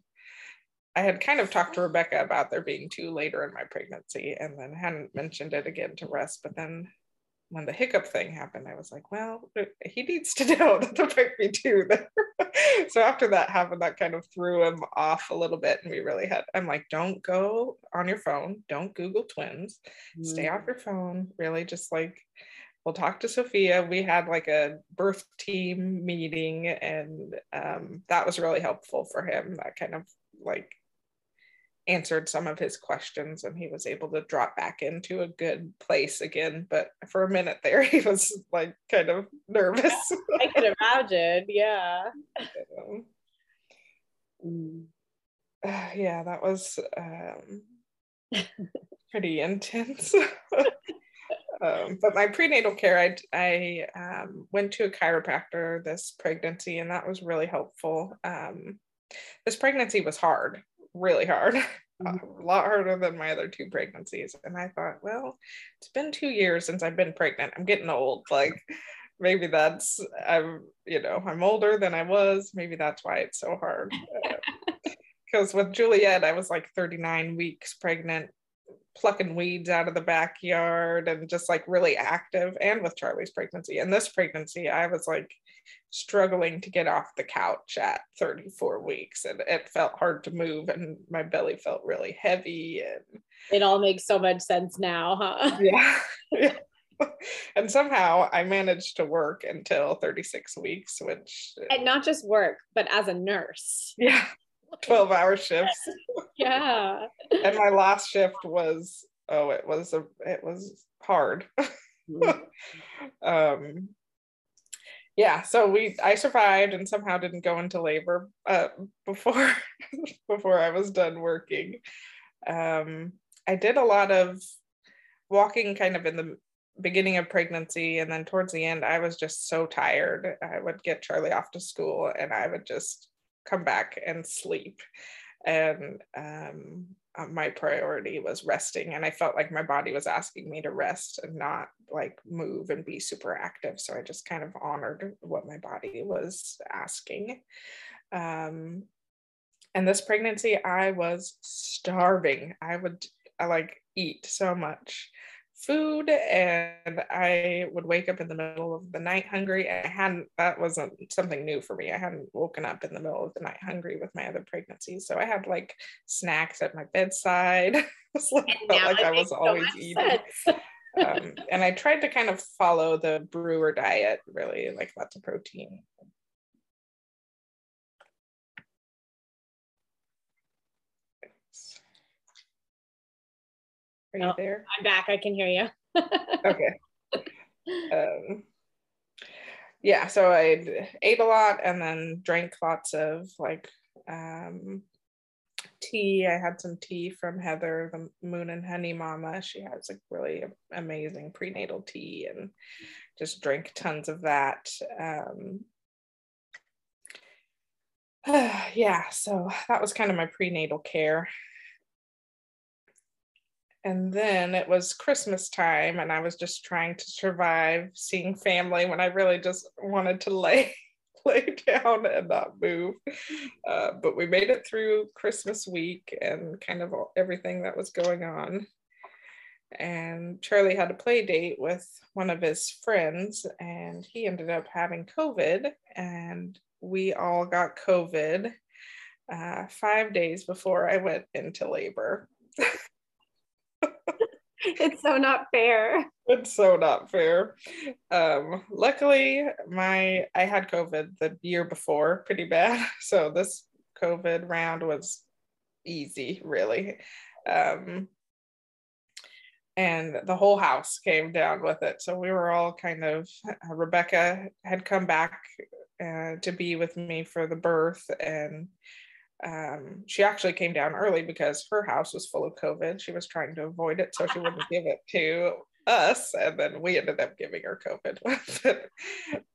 I had kind of talked to Rebecca about there being two later in my pregnancy and then hadn't mentioned it again to Russ, but then when the hiccup thing happened, I was like, well, he needs to know that there might be two there. so after that happened, that kind of threw him off a little bit. And we really had, I'm like, don't go on your phone. Don't Google twins. Mm. Stay off your phone. Really just like, we'll talk to Sophia. We had like a birth team meeting, and um, that was really helpful for him. That kind of like answered some of his questions and he was able to drop back into a good place again but for a minute there he was like kind of nervous. I can imagine yeah. Um, yeah that was um, pretty intense. Um, but my prenatal care i, I um, went to a chiropractor this pregnancy and that was really helpful. Um, this pregnancy was hard really hard, mm-hmm. a lot harder than my other two pregnancies. And I thought, well, it's been two years since I've been pregnant. I'm getting old. Like maybe that's I'm, you know, I'm older than I was. Maybe that's why it's so hard. Because with Juliet, I was like 39 weeks pregnant plucking weeds out of the backyard and just like really active and with Charlie's pregnancy. And this pregnancy, I was like struggling to get off the couch at 34 weeks and it felt hard to move and my belly felt really heavy and it all makes so much sense now, huh? Yeah. yeah. and somehow I managed to work until 36 weeks, which and not just work, but as a nurse. Yeah. 12 hour shifts. yeah. and my last shift was oh it was a it was hard. Mm-hmm. um yeah, so we I survived and somehow didn't go into labor uh, before before I was done working. Um I did a lot of walking kind of in the beginning of pregnancy and then towards the end I was just so tired. I would get Charlie off to school and I would just come back and sleep. And um, my priority was resting. And I felt like my body was asking me to rest and not like move and be super active. So I just kind of honored what my body was asking. Um, and this pregnancy, I was starving. I would I like eat so much food and I would wake up in the middle of the night hungry. I hadn't, that wasn't something new for me. I hadn't woken up in the middle of the night hungry with my other pregnancies. So I had like snacks at my bedside. like, felt like I was always eating. um, and I tried to kind of follow the brewer diet, really, like lots of protein. Are you oh, there? I'm back. I can hear you. okay. Um, yeah, so I ate a lot and then drank lots of like um, tea. I had some tea from Heather, the Moon and Honey Mama. She has like really amazing prenatal tea and just drank tons of that. Um, yeah, so that was kind of my prenatal care and then it was Christmas time, and I was just trying to survive seeing family when I really just wanted to lay lay down and not move. Uh, but we made it through Christmas week and kind of everything that was going on. And Charlie had a play date with one of his friends, and he ended up having COVID, and we all got COVID uh, five days before I went into labor. it's so not fair. It's so not fair. Um, luckily, my I had COVID the year before, pretty bad. So this COVID round was easy, really. Um, and the whole house came down with it. So we were all kind of. Uh, Rebecca had come back uh, to be with me for the birth, and um, she actually came down early because her house was full of COVID. She was trying to avoid it so she wouldn't give it to us. And then we ended up giving her COVID.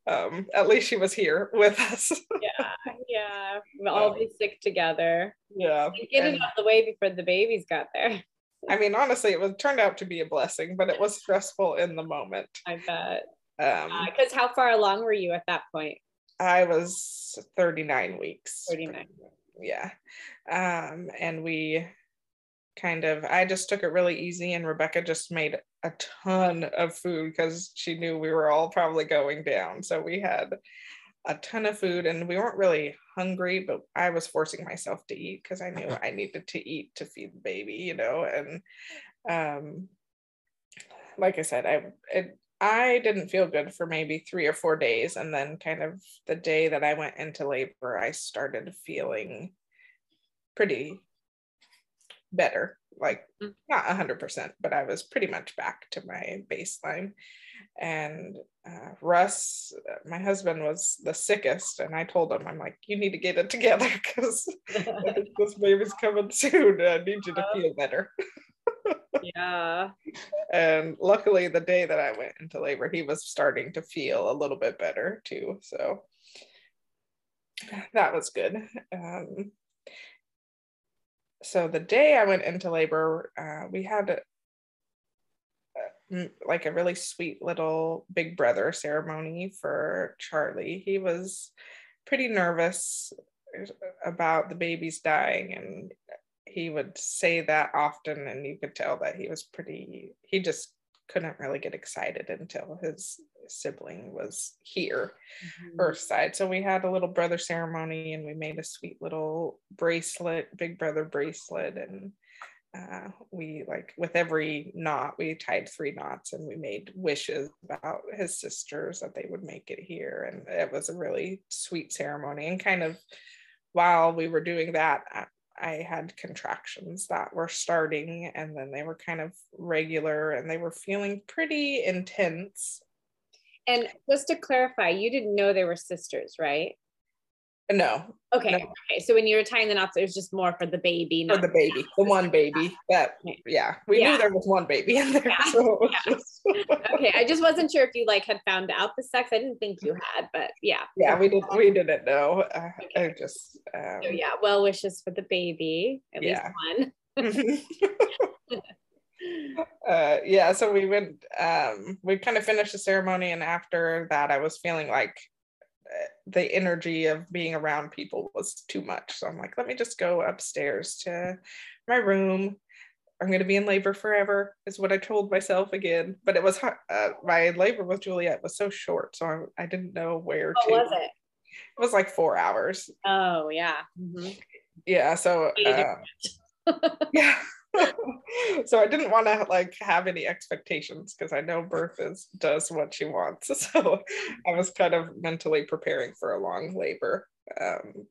um, at least she was here with us. yeah. Yeah. We'll all be sick together. Yeah. get and, it out of the way before the babies got there. I mean, honestly, it was turned out to be a blessing, but it was stressful in the moment. I bet. Because um, uh, how far along were you at that point? I was 39 weeks. 39 yeah um and we kind of i just took it really easy and rebecca just made a ton of food because she knew we were all probably going down. So we had a ton of food and we weren't really hungry, but I was forcing myself to eat because I knew I needed to eat to feed the baby, you know. And um, like I said, I it, I didn't feel good for maybe three or four days, and then kind of the day that I went into labor, I started feeling pretty better. Like mm. not 100% but i was pretty much back to my baseline. And uh, russ my husband was the sickest and i told him i'm like you need to get it together because this baby's coming soon i need you to feel better yeah and luckily the day that i went into labor he was starting to feel a little bit better too so that was good um, so the day I went into labor, uh, we had a, a, like a really sweet little big brother ceremony for Charlie. He was pretty nervous about the babies dying and he would say that often and you could tell that he was pretty he just couldn't really get excited until his sibling was here mm-hmm. earth side so we had a little brother ceremony and we made a sweet little bracelet big brother bracelet and uh, we like with every knot we tied three knots and we made wishes about his sisters that they would make it here and it was a really sweet ceremony and kind of while we were doing that I had contractions that were starting and then they were kind of regular and they were feeling pretty intense. And just to clarify, you didn't know they were sisters, right? No. Okay. No. Okay. So when you were tying the knots, it was just more for the baby. For the baby, the one baby. That yeah, we yeah. knew there was one baby in there. Yeah. So yeah. Just... okay. I just wasn't sure if you like had found out the sex. I didn't think you had, but yeah. Yeah, we didn't. We didn't know. Uh, okay. I just. Um... So yeah, well wishes for the baby. At yeah. least one. uh, yeah, so we went. Um, we kind of finished the ceremony, and after that, I was feeling like the energy of being around people was too much. So I'm like, let me just go upstairs to my room. I'm going to be in labor forever, is what I told myself again. But it was uh, my labor with Juliet was so short, so I, I didn't know where to. was it? It was like four hours. Oh yeah. Mm-hmm. Yeah. So uh, yeah. So I didn't want to like have any expectations because I know birth is does what she wants. So I was kind of mentally preparing for a long labor. Um,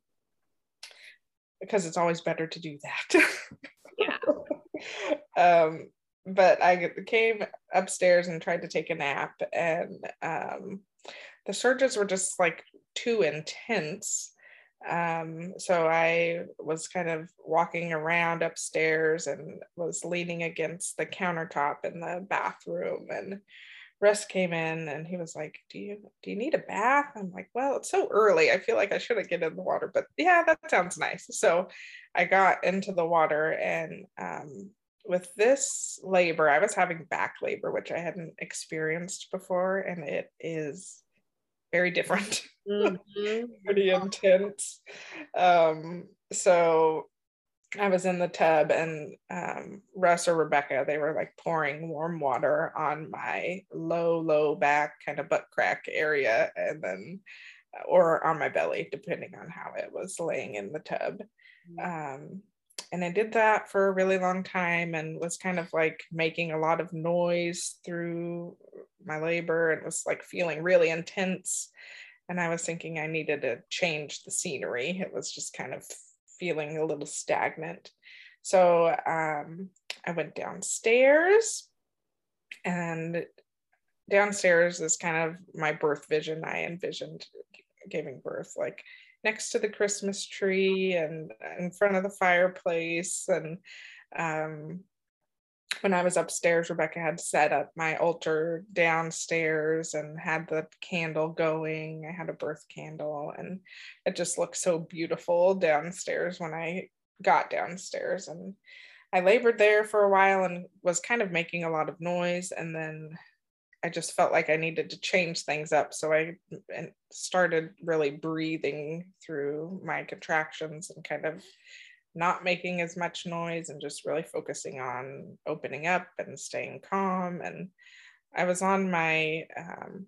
because it's always better to do that. yeah. um, but I came upstairs and tried to take a nap, and um, the surges were just like too intense um, so I was kind of walking around upstairs and was leaning against the countertop in the bathroom and Russ came in and he was like, "Do you do you need a bath?" I'm like, "Well, it's so early. I feel like I shouldn't get in the water, but yeah, that sounds nice." So I got into the water and um, with this labor, I was having back labor, which I hadn't experienced before, and it is very different, mm-hmm. pretty intense. Um, so I was in the tub and um, Russ or Rebecca, they were like pouring warm water on my low, low back, kind of butt crack area, and then, or on my belly, depending on how it was laying in the tub. Mm-hmm. Um, and I did that for a really long time and was kind of like making a lot of noise through my labor and was like feeling really intense. And I was thinking I needed to change the scenery. It was just kind of feeling a little stagnant. So um, I went downstairs and downstairs is kind of my birth vision. I envisioned giving birth like next to the Christmas tree and in front of the fireplace. And um, when I was upstairs, Rebecca had set up my altar downstairs and had the candle going. I had a birth candle, and it just looked so beautiful downstairs when I got downstairs. And I labored there for a while and was kind of making a lot of noise. And then I just felt like I needed to change things up. So I started really breathing through my contractions and kind of not making as much noise and just really focusing on opening up and staying calm. And I was on my, um,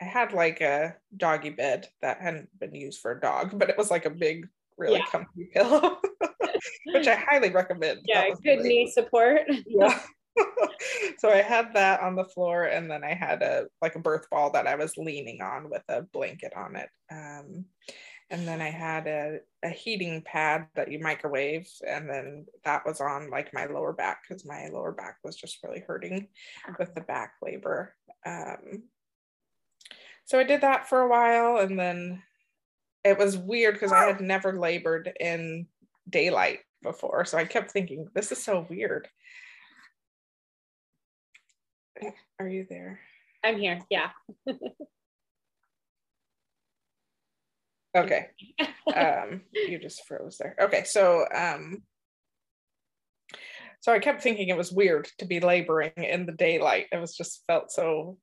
I had like a doggy bed that hadn't been used for a dog, but it was like a big, really yeah. comfy pillow, which I highly recommend. Yeah, good really, knee support. Yeah. so I had that on the floor, and then I had a like a birth ball that I was leaning on with a blanket on it. Um, and then I had a, a heating pad that you microwave, and then that was on like my lower back because my lower back was just really hurting with the back labor. Um, so I did that for a while, and then it was weird because I had never labored in daylight before, so I kept thinking this is so weird. Are you there? I'm here. Yeah. okay. Um, you just froze there. Okay, so um, so I kept thinking it was weird to be laboring in the daylight. It was just felt so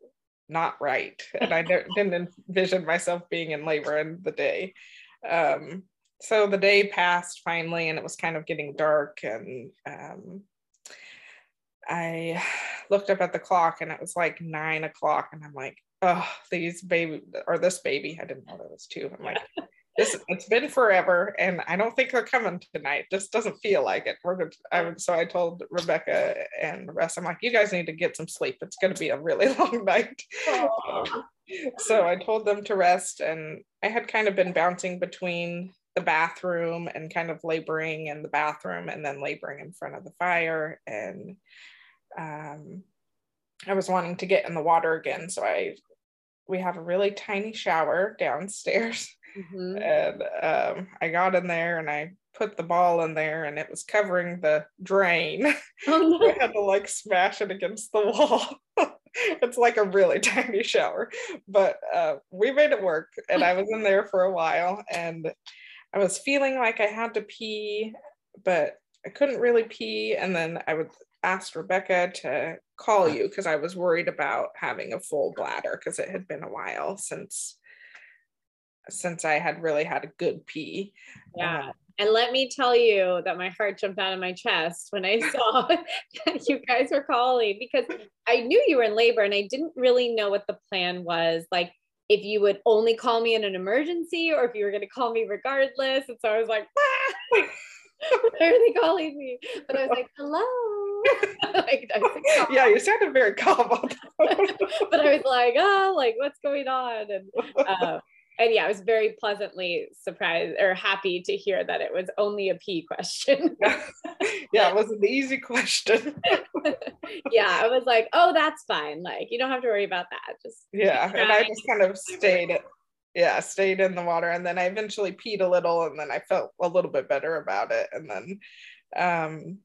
not right, and I didn't envision myself being in labor in the day. Um, so the day passed finally, and it was kind of getting dark, and um, I looked up at the clock and it was like nine o'clock, and I'm like, oh, these baby or this baby, I didn't know there was two. I'm like, this it's been forever, and I don't think they're coming tonight. Just doesn't feel like it. We're good. I, so I told Rebecca and the rest, I'm like, you guys need to get some sleep. It's going to be a really long night. Um, so I told them to rest, and I had kind of been bouncing between the bathroom and kind of laboring in the bathroom and then laboring in front of the fire and um, I was wanting to get in the water again. So I, we have a really tiny shower downstairs. Mm-hmm. And um, I got in there and I put the ball in there and it was covering the drain. Oh, no. I had to like smash it against the wall. it's like a really tiny shower, but uh, we made it work. And I was in there for a while and I was feeling like I had to pee, but I couldn't really pee. And then I would asked Rebecca to call you because I was worried about having a full bladder because it had been a while since since I had really had a good pee. Yeah. Uh, and let me tell you that my heart jumped out of my chest when I saw that you guys were calling because I knew you were in labor and I didn't really know what the plan was. Like if you would only call me in an emergency or if you were going to call me regardless. And so I was like, ah! why are they calling me? But I was like, hello. like, yeah, you sounded very calm. but I was like, oh, like what's going on? And uh, and yeah, I was very pleasantly surprised or happy to hear that it was only a pee question. yeah, it was an easy question. yeah, I was like, oh, that's fine. Like, you don't have to worry about that. Just yeah, and I just kind of stayed it. Yeah, stayed in the water, and then I eventually peed a little, and then I felt a little bit better about it, and then um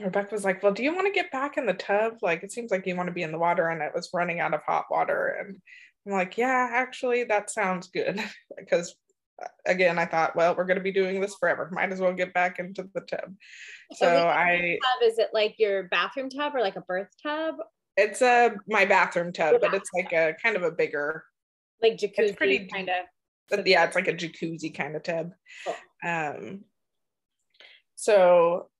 Rebecca was like, Well, do you want to get back in the tub? Like, it seems like you want to be in the water. And it was running out of hot water. And I'm like, Yeah, actually, that sounds good. because uh, again, I thought, Well, we're going to be doing this forever. Might as well get back into the tub. So, I. Tub, is it like your bathroom tub or like a birth tub? It's a my bathroom tub, your but it's like a kind of a bigger, like jacuzzi pretty, kind of. Yeah, it's like a jacuzzi kind of tub. Cool. Um, so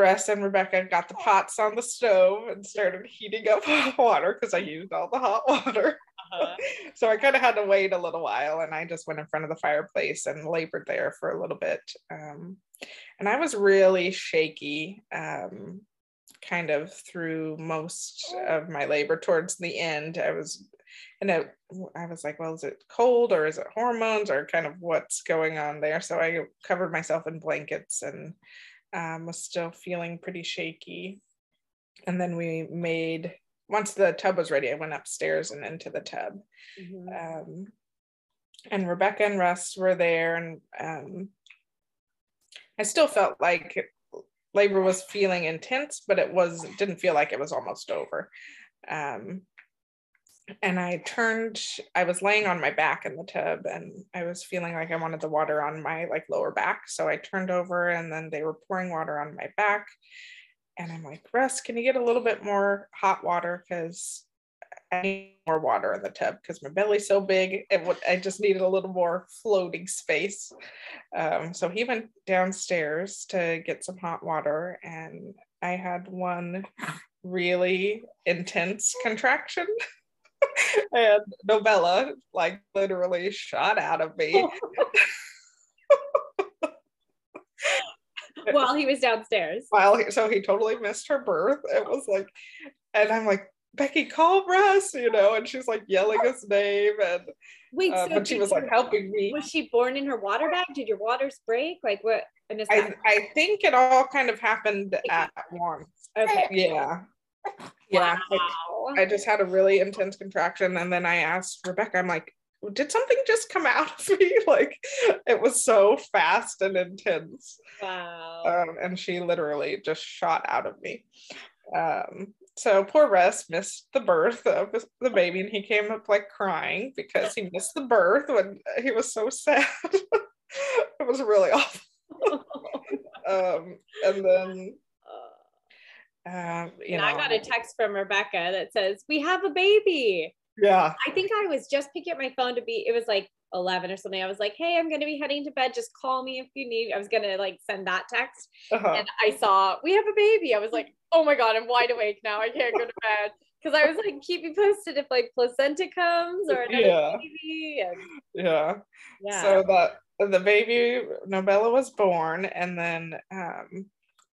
Russ and Rebecca got the pots on the stove and started heating up hot water because I used all the hot water. Uh-huh. so I kind of had to wait a little while and I just went in front of the fireplace and labored there for a little bit. Um, and I was really shaky um, kind of through most of my labor towards the end. I was and it, I was like, well, is it cold or is it hormones or kind of what's going on there? So I covered myself in blankets and um, was still feeling pretty shaky. And then we made, once the tub was ready, I went upstairs and into the tub. Mm-hmm. Um, and Rebecca and Russ were there. And um, I still felt like labor was feeling intense, but it was, didn't feel like it was almost over. Um, and I turned, I was laying on my back in the tub and I was feeling like I wanted the water on my like lower back. So I turned over and then they were pouring water on my back. And I'm like, Russ, can you get a little bit more hot water? Because I need more water in the tub because my belly's so big. It would, I just needed a little more floating space. Um, so he went downstairs to get some hot water, and I had one really intense contraction. and Nobella like literally shot out of me. While he was downstairs. While he, so he totally missed her birth. It was like, and I'm like, Becky, call Russ, you know, and she's like yelling his name, and wait, uh, so but she was like helping me. Was she born in her water bag? Did your waters break? Like what? I, I think it all kind of happened at once. Okay. Yeah. Yeah. Wow. I just had a really intense contraction, and then I asked Rebecca, I'm like, did something just come out of me? Like it was so fast and intense. Wow. Um, and she literally just shot out of me. Um, so poor Russ missed the birth of the baby, and he came up like crying because he missed the birth when he was so sad. it was really awful. um, and then, um, you and know, I got a text from Rebecca that says, We have a baby. yeah, I think I was just picking up my phone to be, it was like 11 or something. I was like, Hey, I'm going to be heading to bed. Just call me if you need. I was going to like send that text. uh-huh. And I saw, We have a baby. I was like, Oh my God, I'm wide awake now. I can't go to bed. Because I was like, Keep me posted if like placenta comes or another Yeah. baby. And yeah. yeah. So that the baby Nobella was born, and then um,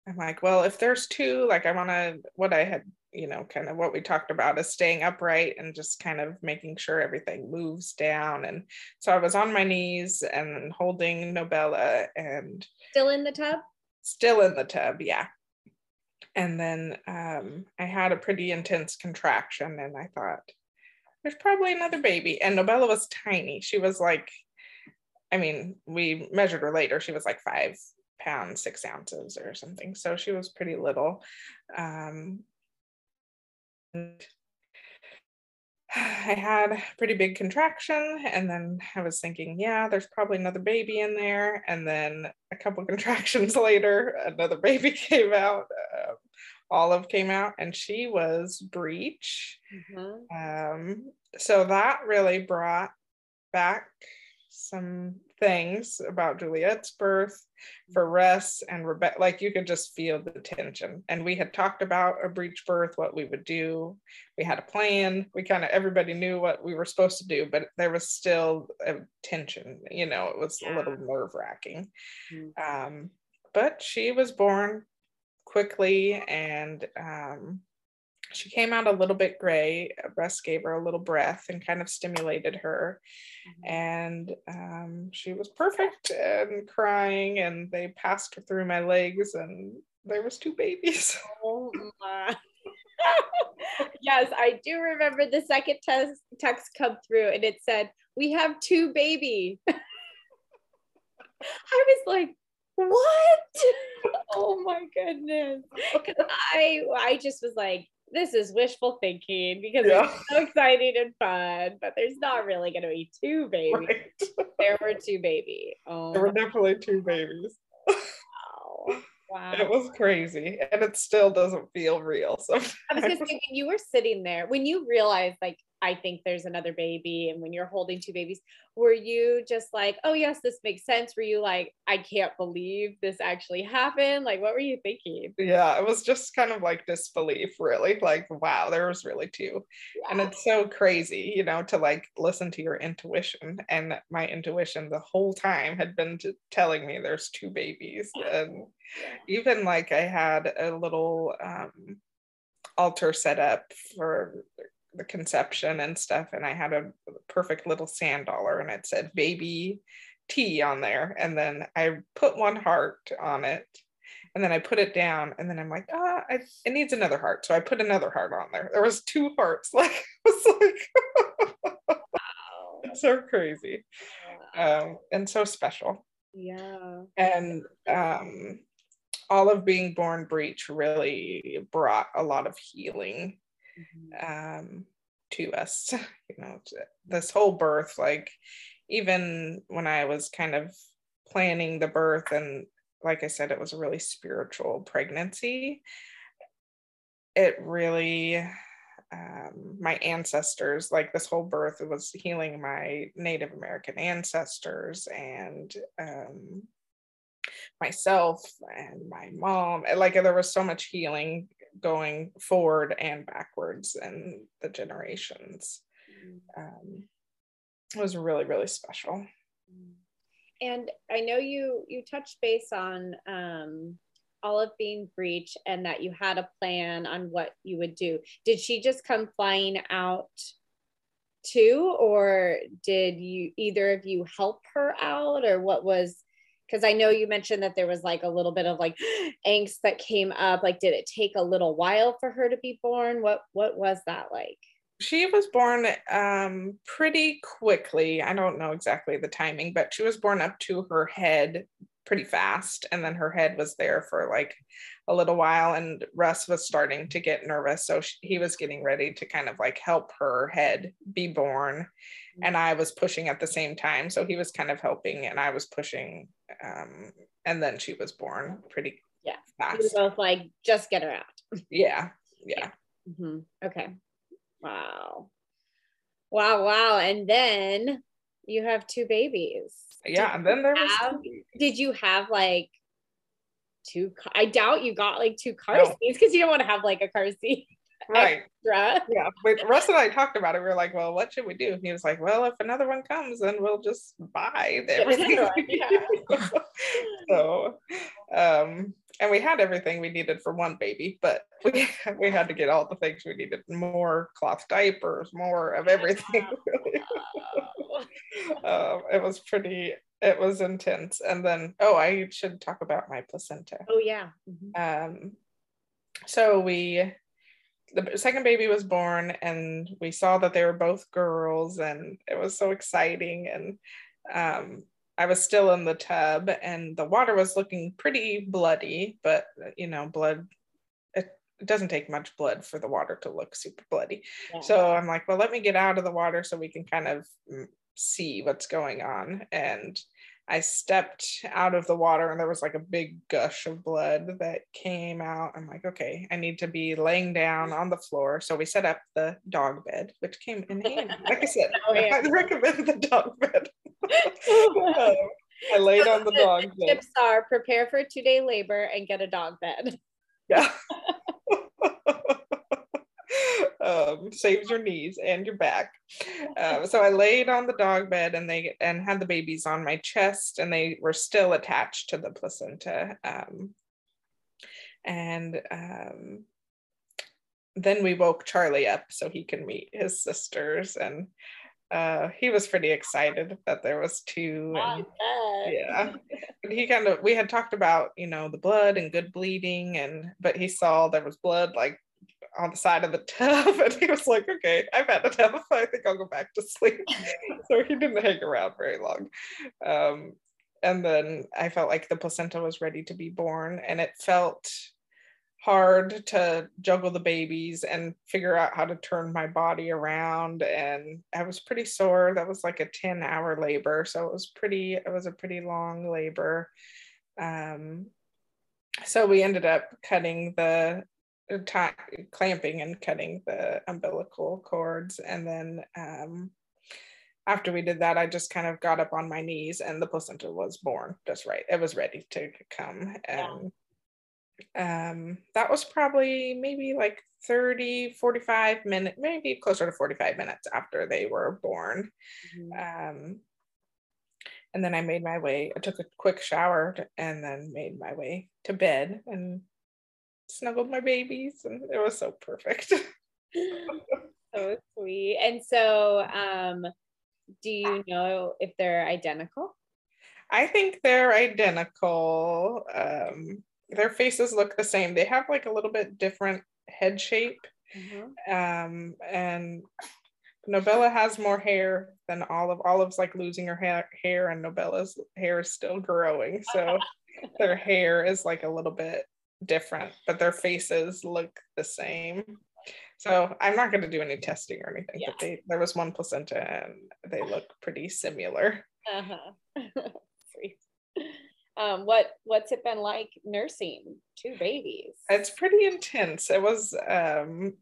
I'm like, well, if there's two, like I want to, what I had, you know, kind of what we talked about is staying upright and just kind of making sure everything moves down. And so I was on my knees and holding Nobella and Still in the tub? still in the tub, yeah. And then um, I had a pretty intense contraction, and I thought, there's probably another baby. And Nobella was tiny. She was like, I mean, we measured her later. She was like five pounds, six ounces or something. So she was pretty little. Um, and I had a pretty big contraction, and then I was thinking, yeah, there's probably another baby in there. And then a couple contractions later, another baby came out. Uh, Olive came out, and she was breech. Mhm. Um, so that really brought back some things about Juliet's birth for Russ and Rebecca. Like you could just feel the tension. And we had talked about a breech birth, what we would do. We had a plan. We kind of everybody knew what we were supposed to do, but there was still a tension. You know, it was a little nerve wracking. Mhm. Um, but she was born quickly and um, she came out a little bit gray. Russ gave her a little breath and kind of stimulated her. And um, she was perfect and crying, and they passed her through my legs, and there was two babies. Oh my. yes, I do remember the second text text come through and it said, We have two baby. I was like, What? oh my goodness. 'Cause I I just was like, this is wishful thinking because Yeah. it's so exciting and fun, but there's not really gonna be two babies. Right. There were two babies. Oh There were definitely two babies. wow. Wow. It was crazy, and it still doesn't feel real. So I was say when you were sitting there, when you realized like I think there's another baby, and when you're holding two babies, were you just like, oh yes, this makes sense? Were you like, I can't believe this actually happened? Like, what were you thinking? yeah, it was just kind of like disbelief, really. Like, wow, there was really two. and it's so crazy you know to like listen to your intuition and my intuition the whole time had been t- telling me there's two babies and even like i had a little um altar set up for the conception and stuff and i had a perfect little sand dollar and it said baby t on there and then i put one heart on it and then I put it down, and then I'm like, ah, I, it needs another heart. So I put another heart on there. There was two hearts. Like it was like so crazy, um, and so special. Yeah. And um, Olive being born breech really brought a lot of healing um, to us. You know, this whole birth, like even when I was kind of planning the birth, and like I said, it was a really spiritual pregnancy. It really um, my ancestors. Like this whole birth was healing my Native American ancestors and um, myself and my mom. Like there was so much healing going forward and backwards in the generations. Um, it was really really special. And I know you you touched base on um, Olive being breech and that you had a plan on what you would do. Did she just come flying out too, or did you either of you help her out, or what was? Because I know you mentioned that there was like a little bit of like angst that came up. Like, did it take a little while for her to be born? What what was that like? she was born um, pretty quickly. I don't know exactly the timing, but she was born up to her head pretty fast. And then her head was there for like a little while. And Russ was starting to get nervous. So she, he was getting ready to kind of like help her head be born. And I was pushing at the same time. So he was kind of helping and I was pushing. Um, and then she was born pretty yeah. fast. We both like, just get her out. Yeah. Yeah. yeah. Mm-hmm. Okay. Wow. Wow, wow. And then you have two babies. Yeah, and then there was have, did you have like two I doubt you got like two car no. seats because you don't want to have like a car seat. Right. Extra. Yeah. But Russ and I talked about it. We were like, well, what should we do? And he was like, well, if another one comes, then we'll just buy everything. Yeah. so um and we had everything we needed for one baby, but we we had to get all the things we needed: more cloth diapers, more of everything. um, it was pretty. It was intense. And then, oh, I should talk about my placenta. Oh yeah. Mm-hmm. Um, so we the second baby was born and we saw that they were both girls and it was so exciting and um, I was still in the tub and the water was looking pretty bloody, but you know, blood it, it doesn't take much blood for the water to look super bloody. Yeah. So I'm like, well, let me get out of the water so we can kind of mm, see what's going on. And I stepped out of the water and there was like a big gush of blood that came out. I'm like, okay, I need to be laying down on the floor. So we set up the dog bed, which came in handy. Like I said, oh, yeah. I recommend the dog bed. um, I laid on the dog bed. Tips are prepare for two day labor and get a dog bed. Yeah. Um, saves your knees and your back. Uh, so I laid on the dog bed and they and had the babies on my chest and they were still attached to the placenta. Um, and um, then we woke Charlie up so he can meet his sisters and uh, he was pretty excited that there was two and, yeah and he kind of we had talked about you know the blood and good bleeding and but he saw there was blood like on the side of the tub and he was like okay i've had enough. I think i'll go back to sleep. So he didn't hang around very long. Um, and then i felt like the placenta was ready to be born and it felt hard to juggle the babies and figure out how to turn my body around and i was pretty sore. That was like a 10 hour labor so it was pretty it was a pretty long labor. Um, so we ended up cutting the t- clamping and cutting the umbilical cords. And then um, after we did that i just kind of got up on my knees and the placenta was born just right it was ready to come. And um, that was probably maybe like 30 45 minutes maybe closer to 45 minutes after they were born. Mm-hmm. um, and then i made my way i took a quick shower and then made my way to bed and snuggled my babies and it was so perfect so sweet and so um do you know if they're identical i think they're identical um their faces look the same. They have like a little bit different head shape. Mm-hmm. Um, and Nobella has more hair than Olive. Olive's like losing her hair, hair and Nobella's hair is still growing. So their hair is like a little bit different, but their faces look the same. So I'm not going to do any testing or anything, yeah. but they, there was one placenta and they look pretty similar. Uh-huh. Um, what what's it been like nursing two babies? It's pretty intense. It was um,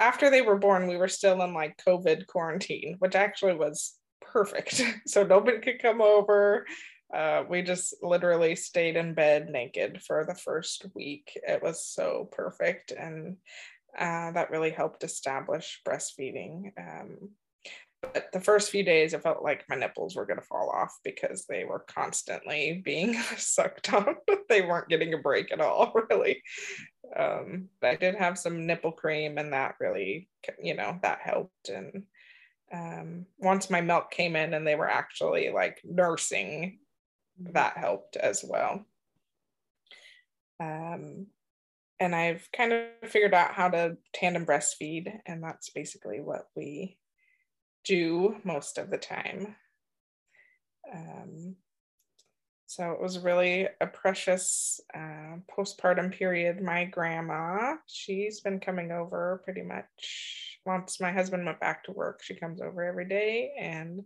after they were born, we were still in like COVID quarantine, which actually was perfect. so nobody could come over. Uh, we just literally stayed in bed naked for the first week. It was so perfect. And uh, that really helped establish breastfeeding. Um, but the first few days, it felt like my nipples were going to fall off because they were constantly being sucked on. they weren't getting a break at all, really. Um, but I did have some nipple cream, and that really, you know, that helped. And um, once my milk came in and they were actually like nursing. That helped as well. Um, and I've kind of figured out how to tandem breastfeed, and that's basically what we do most of the time. Um, so it was really a precious uh, postpartum period. My grandma, she's been coming over pretty much once my husband went back to work. She comes over every day and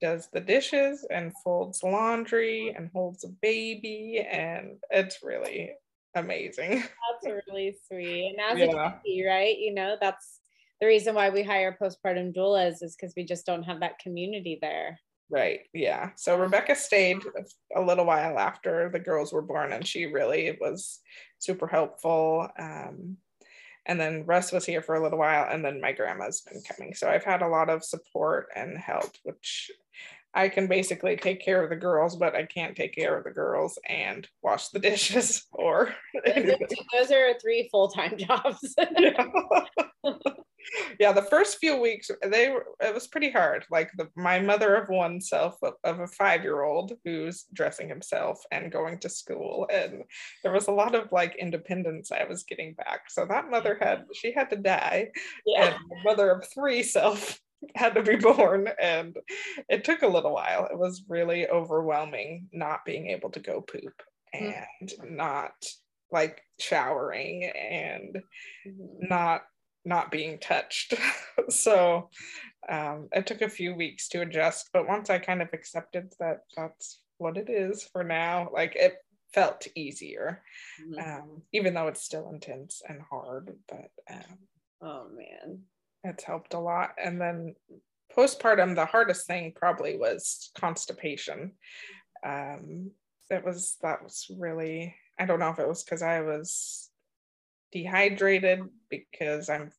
does the dishes and folds laundry and holds a baby. And it's really amazing. That's really sweet. And as yeah. a baby, right? You know, that's the reason why we hire postpartum doulas is because we just don't have that community there. Right. Yeah. So Rebecca stayed a little while after the girls were born, and she really was super helpful. Um, and then Russ was here for a little while, and then my grandma's been coming. So I've had a lot of support and help, which I can basically take care of the girls, but I can't take care of the girls and wash the dishes or those are three full-time jobs. yeah yeah the first few weeks they were it was pretty hard like the, my mother of one self of, of a five year old who's dressing himself and going to school and there was a lot of like independence i was getting back so that mother had she had to die yeah. and mother of three self had to be born and it took a little while it was really overwhelming not being able to go poop mm. and mm-hmm. not like showering and mm-hmm. not not being touched. so um, it took a few weeks to adjust, but once I kind of accepted that that's what it is for now, like it felt easier, mm-hmm. um, even though it's still intense and hard. But um, oh man, it's helped a lot. And then postpartum, the hardest thing probably was constipation. Um, it was that was really I don't know if it was because I was dehydrated because I'm,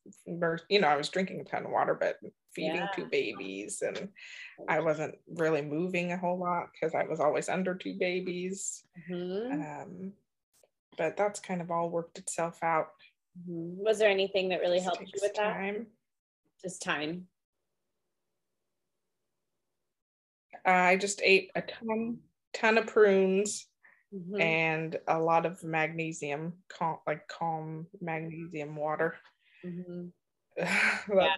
you know, I was drinking a ton of water, but feeding yeah. two babies and I wasn't really moving a whole lot because I was always under two babies. Mm-hmm. Um, but that's kind of all worked itself out. Mm-hmm. Was there anything that really helped you with time. that? Just time. I just ate a ton, ton of prunes mm-hmm. and a lot of magnesium, calm, like calm magnesium water. Mm-hmm. yeah.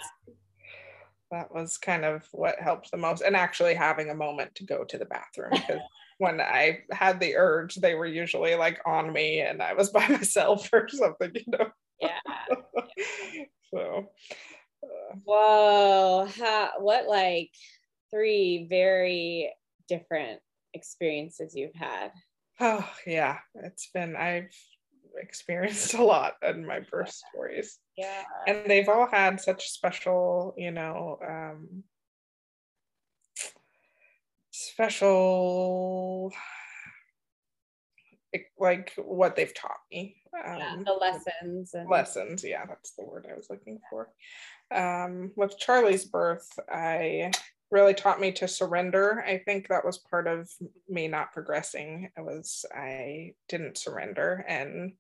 That was kind of what helped the most, and actually having a moment to go to the bathroom because when I had the urge, they were usually like on me, and I was by myself or something, you know. Yeah. so. Uh, Whoa! How, what like three very different experiences you've had? Oh yeah, it's been I've experienced a lot in my birth stories. Yeah. And they've all had such special, you know, um special like what they've taught me. Um, yeah, the lessons and lessons, yeah, that's the word I was looking for. Um with Charlie's birth, I really taught me to surrender. I think that was part of me not progressing. It was I didn't surrender. And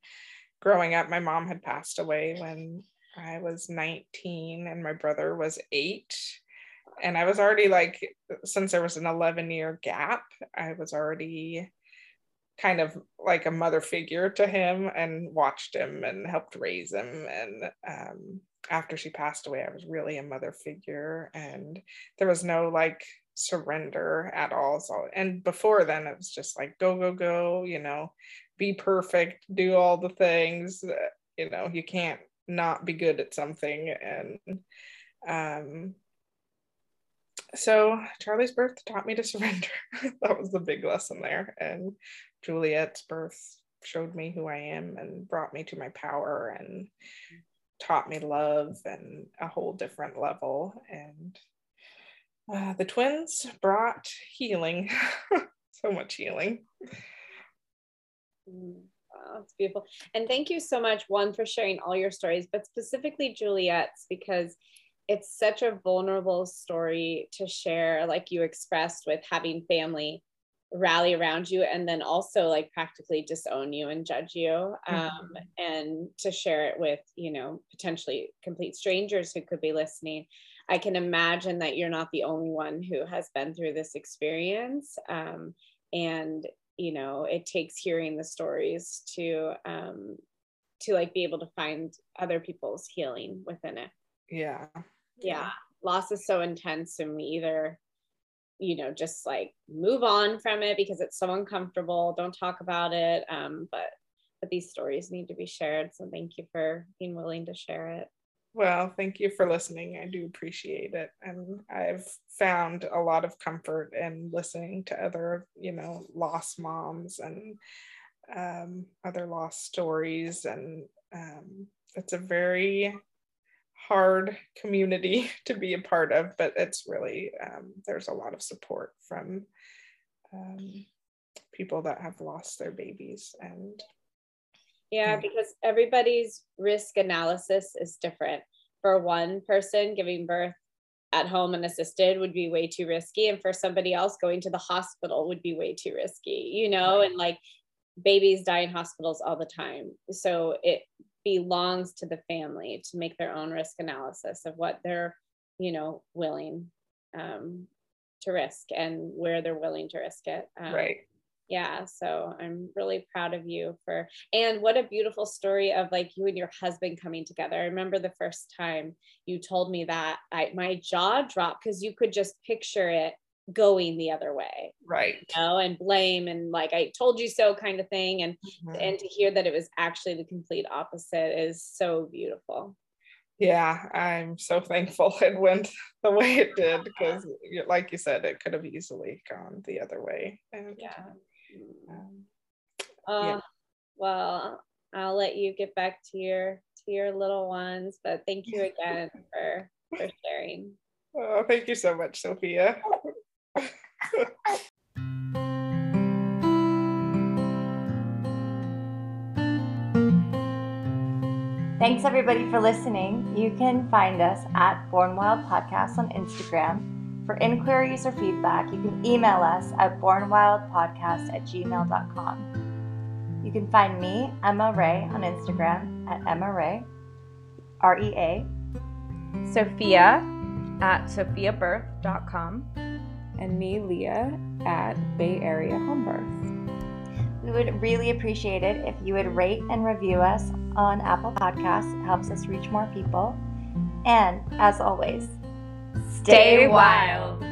growing up, my mom had passed away when I was 19 and my brother was eight. And I was already like, since there was an 11 year gap, I was already kind of like a mother figure to him and watched him and helped raise him. And um, after she passed away, I was really a mother figure and there was no like surrender at all. So, and before then, it was just like go, go, go, you know, be perfect, do all the things. You know, you can't not be good at something. And um, so Charlie's birth taught me to surrender. that was the big lesson there. And Juliet's birth showed me who I am and brought me to my power and taught me love and a whole different level. And uh, the twins brought healing, so much healing. Mm, wow, that's beautiful. And thank you so much, one, for sharing all your stories, but specifically Juliet's, because it's such a vulnerable story to share, like you expressed with having family rally around you and then also like practically disown you and judge you um, mm-hmm. and to share it with you know potentially complete strangers who could be listening. I can imagine that you're not the only one who has been through this experience um, and you know it takes hearing the stories to um, to like be able to find other people's healing within it. Yeah. Yeah. Loss is so intense and we either you know just like move on from it because it's so uncomfortable. Don't talk about it um, but but these stories need to be shared so thank you for being willing to share it. Well thank you for listening. I do appreciate it and i've found a lot of comfort in listening to other you know lost moms and um, other lost stories and um, it's a very hard community to be a part of, but it's really, um, there's a lot of support from um, people that have lost their babies. And yeah, because everybody's risk analysis is different. For one person, giving birth at home and assisted would be way too risky. And for somebody else, going to the hospital would be way too risky, you know, and like babies die in hospitals all the time. So it belongs to the family to make their own risk analysis of what they're, you know, willing um, to risk and where they're willing to risk it. Um, right. Yeah. So I'm really proud of you for, and what a beautiful story of like you and your husband coming together. I remember the first time you told me that I, my jaw dropped because you could just picture it going the other way right. you know and blame and like i told you so kind of thing. And mm-hmm. and to hear that it was actually the complete opposite is so beautiful. Yeah i'm so thankful it went the way it did because like you said it could have easily gone the other way and yeah. um, uh, yeah. well i'll let you get back to your to your little ones but thank you again for for sharing. Oh thank you so much sophia Thanks everybody for listening. You can find us at Born Wild Podcast on Instagram. For inquiries or feedback, you can email us at bornwildpodcast at gmail.com. You can find me, Emma Rea, on Instagram at Emma Rea, R E A. Sophia at sophiabirth.com and me, Leah, at Bay Area Home Birth. We would really appreciate it if you would rate and review us on Apple Podcasts. It helps us reach more people. And as always, stay wild.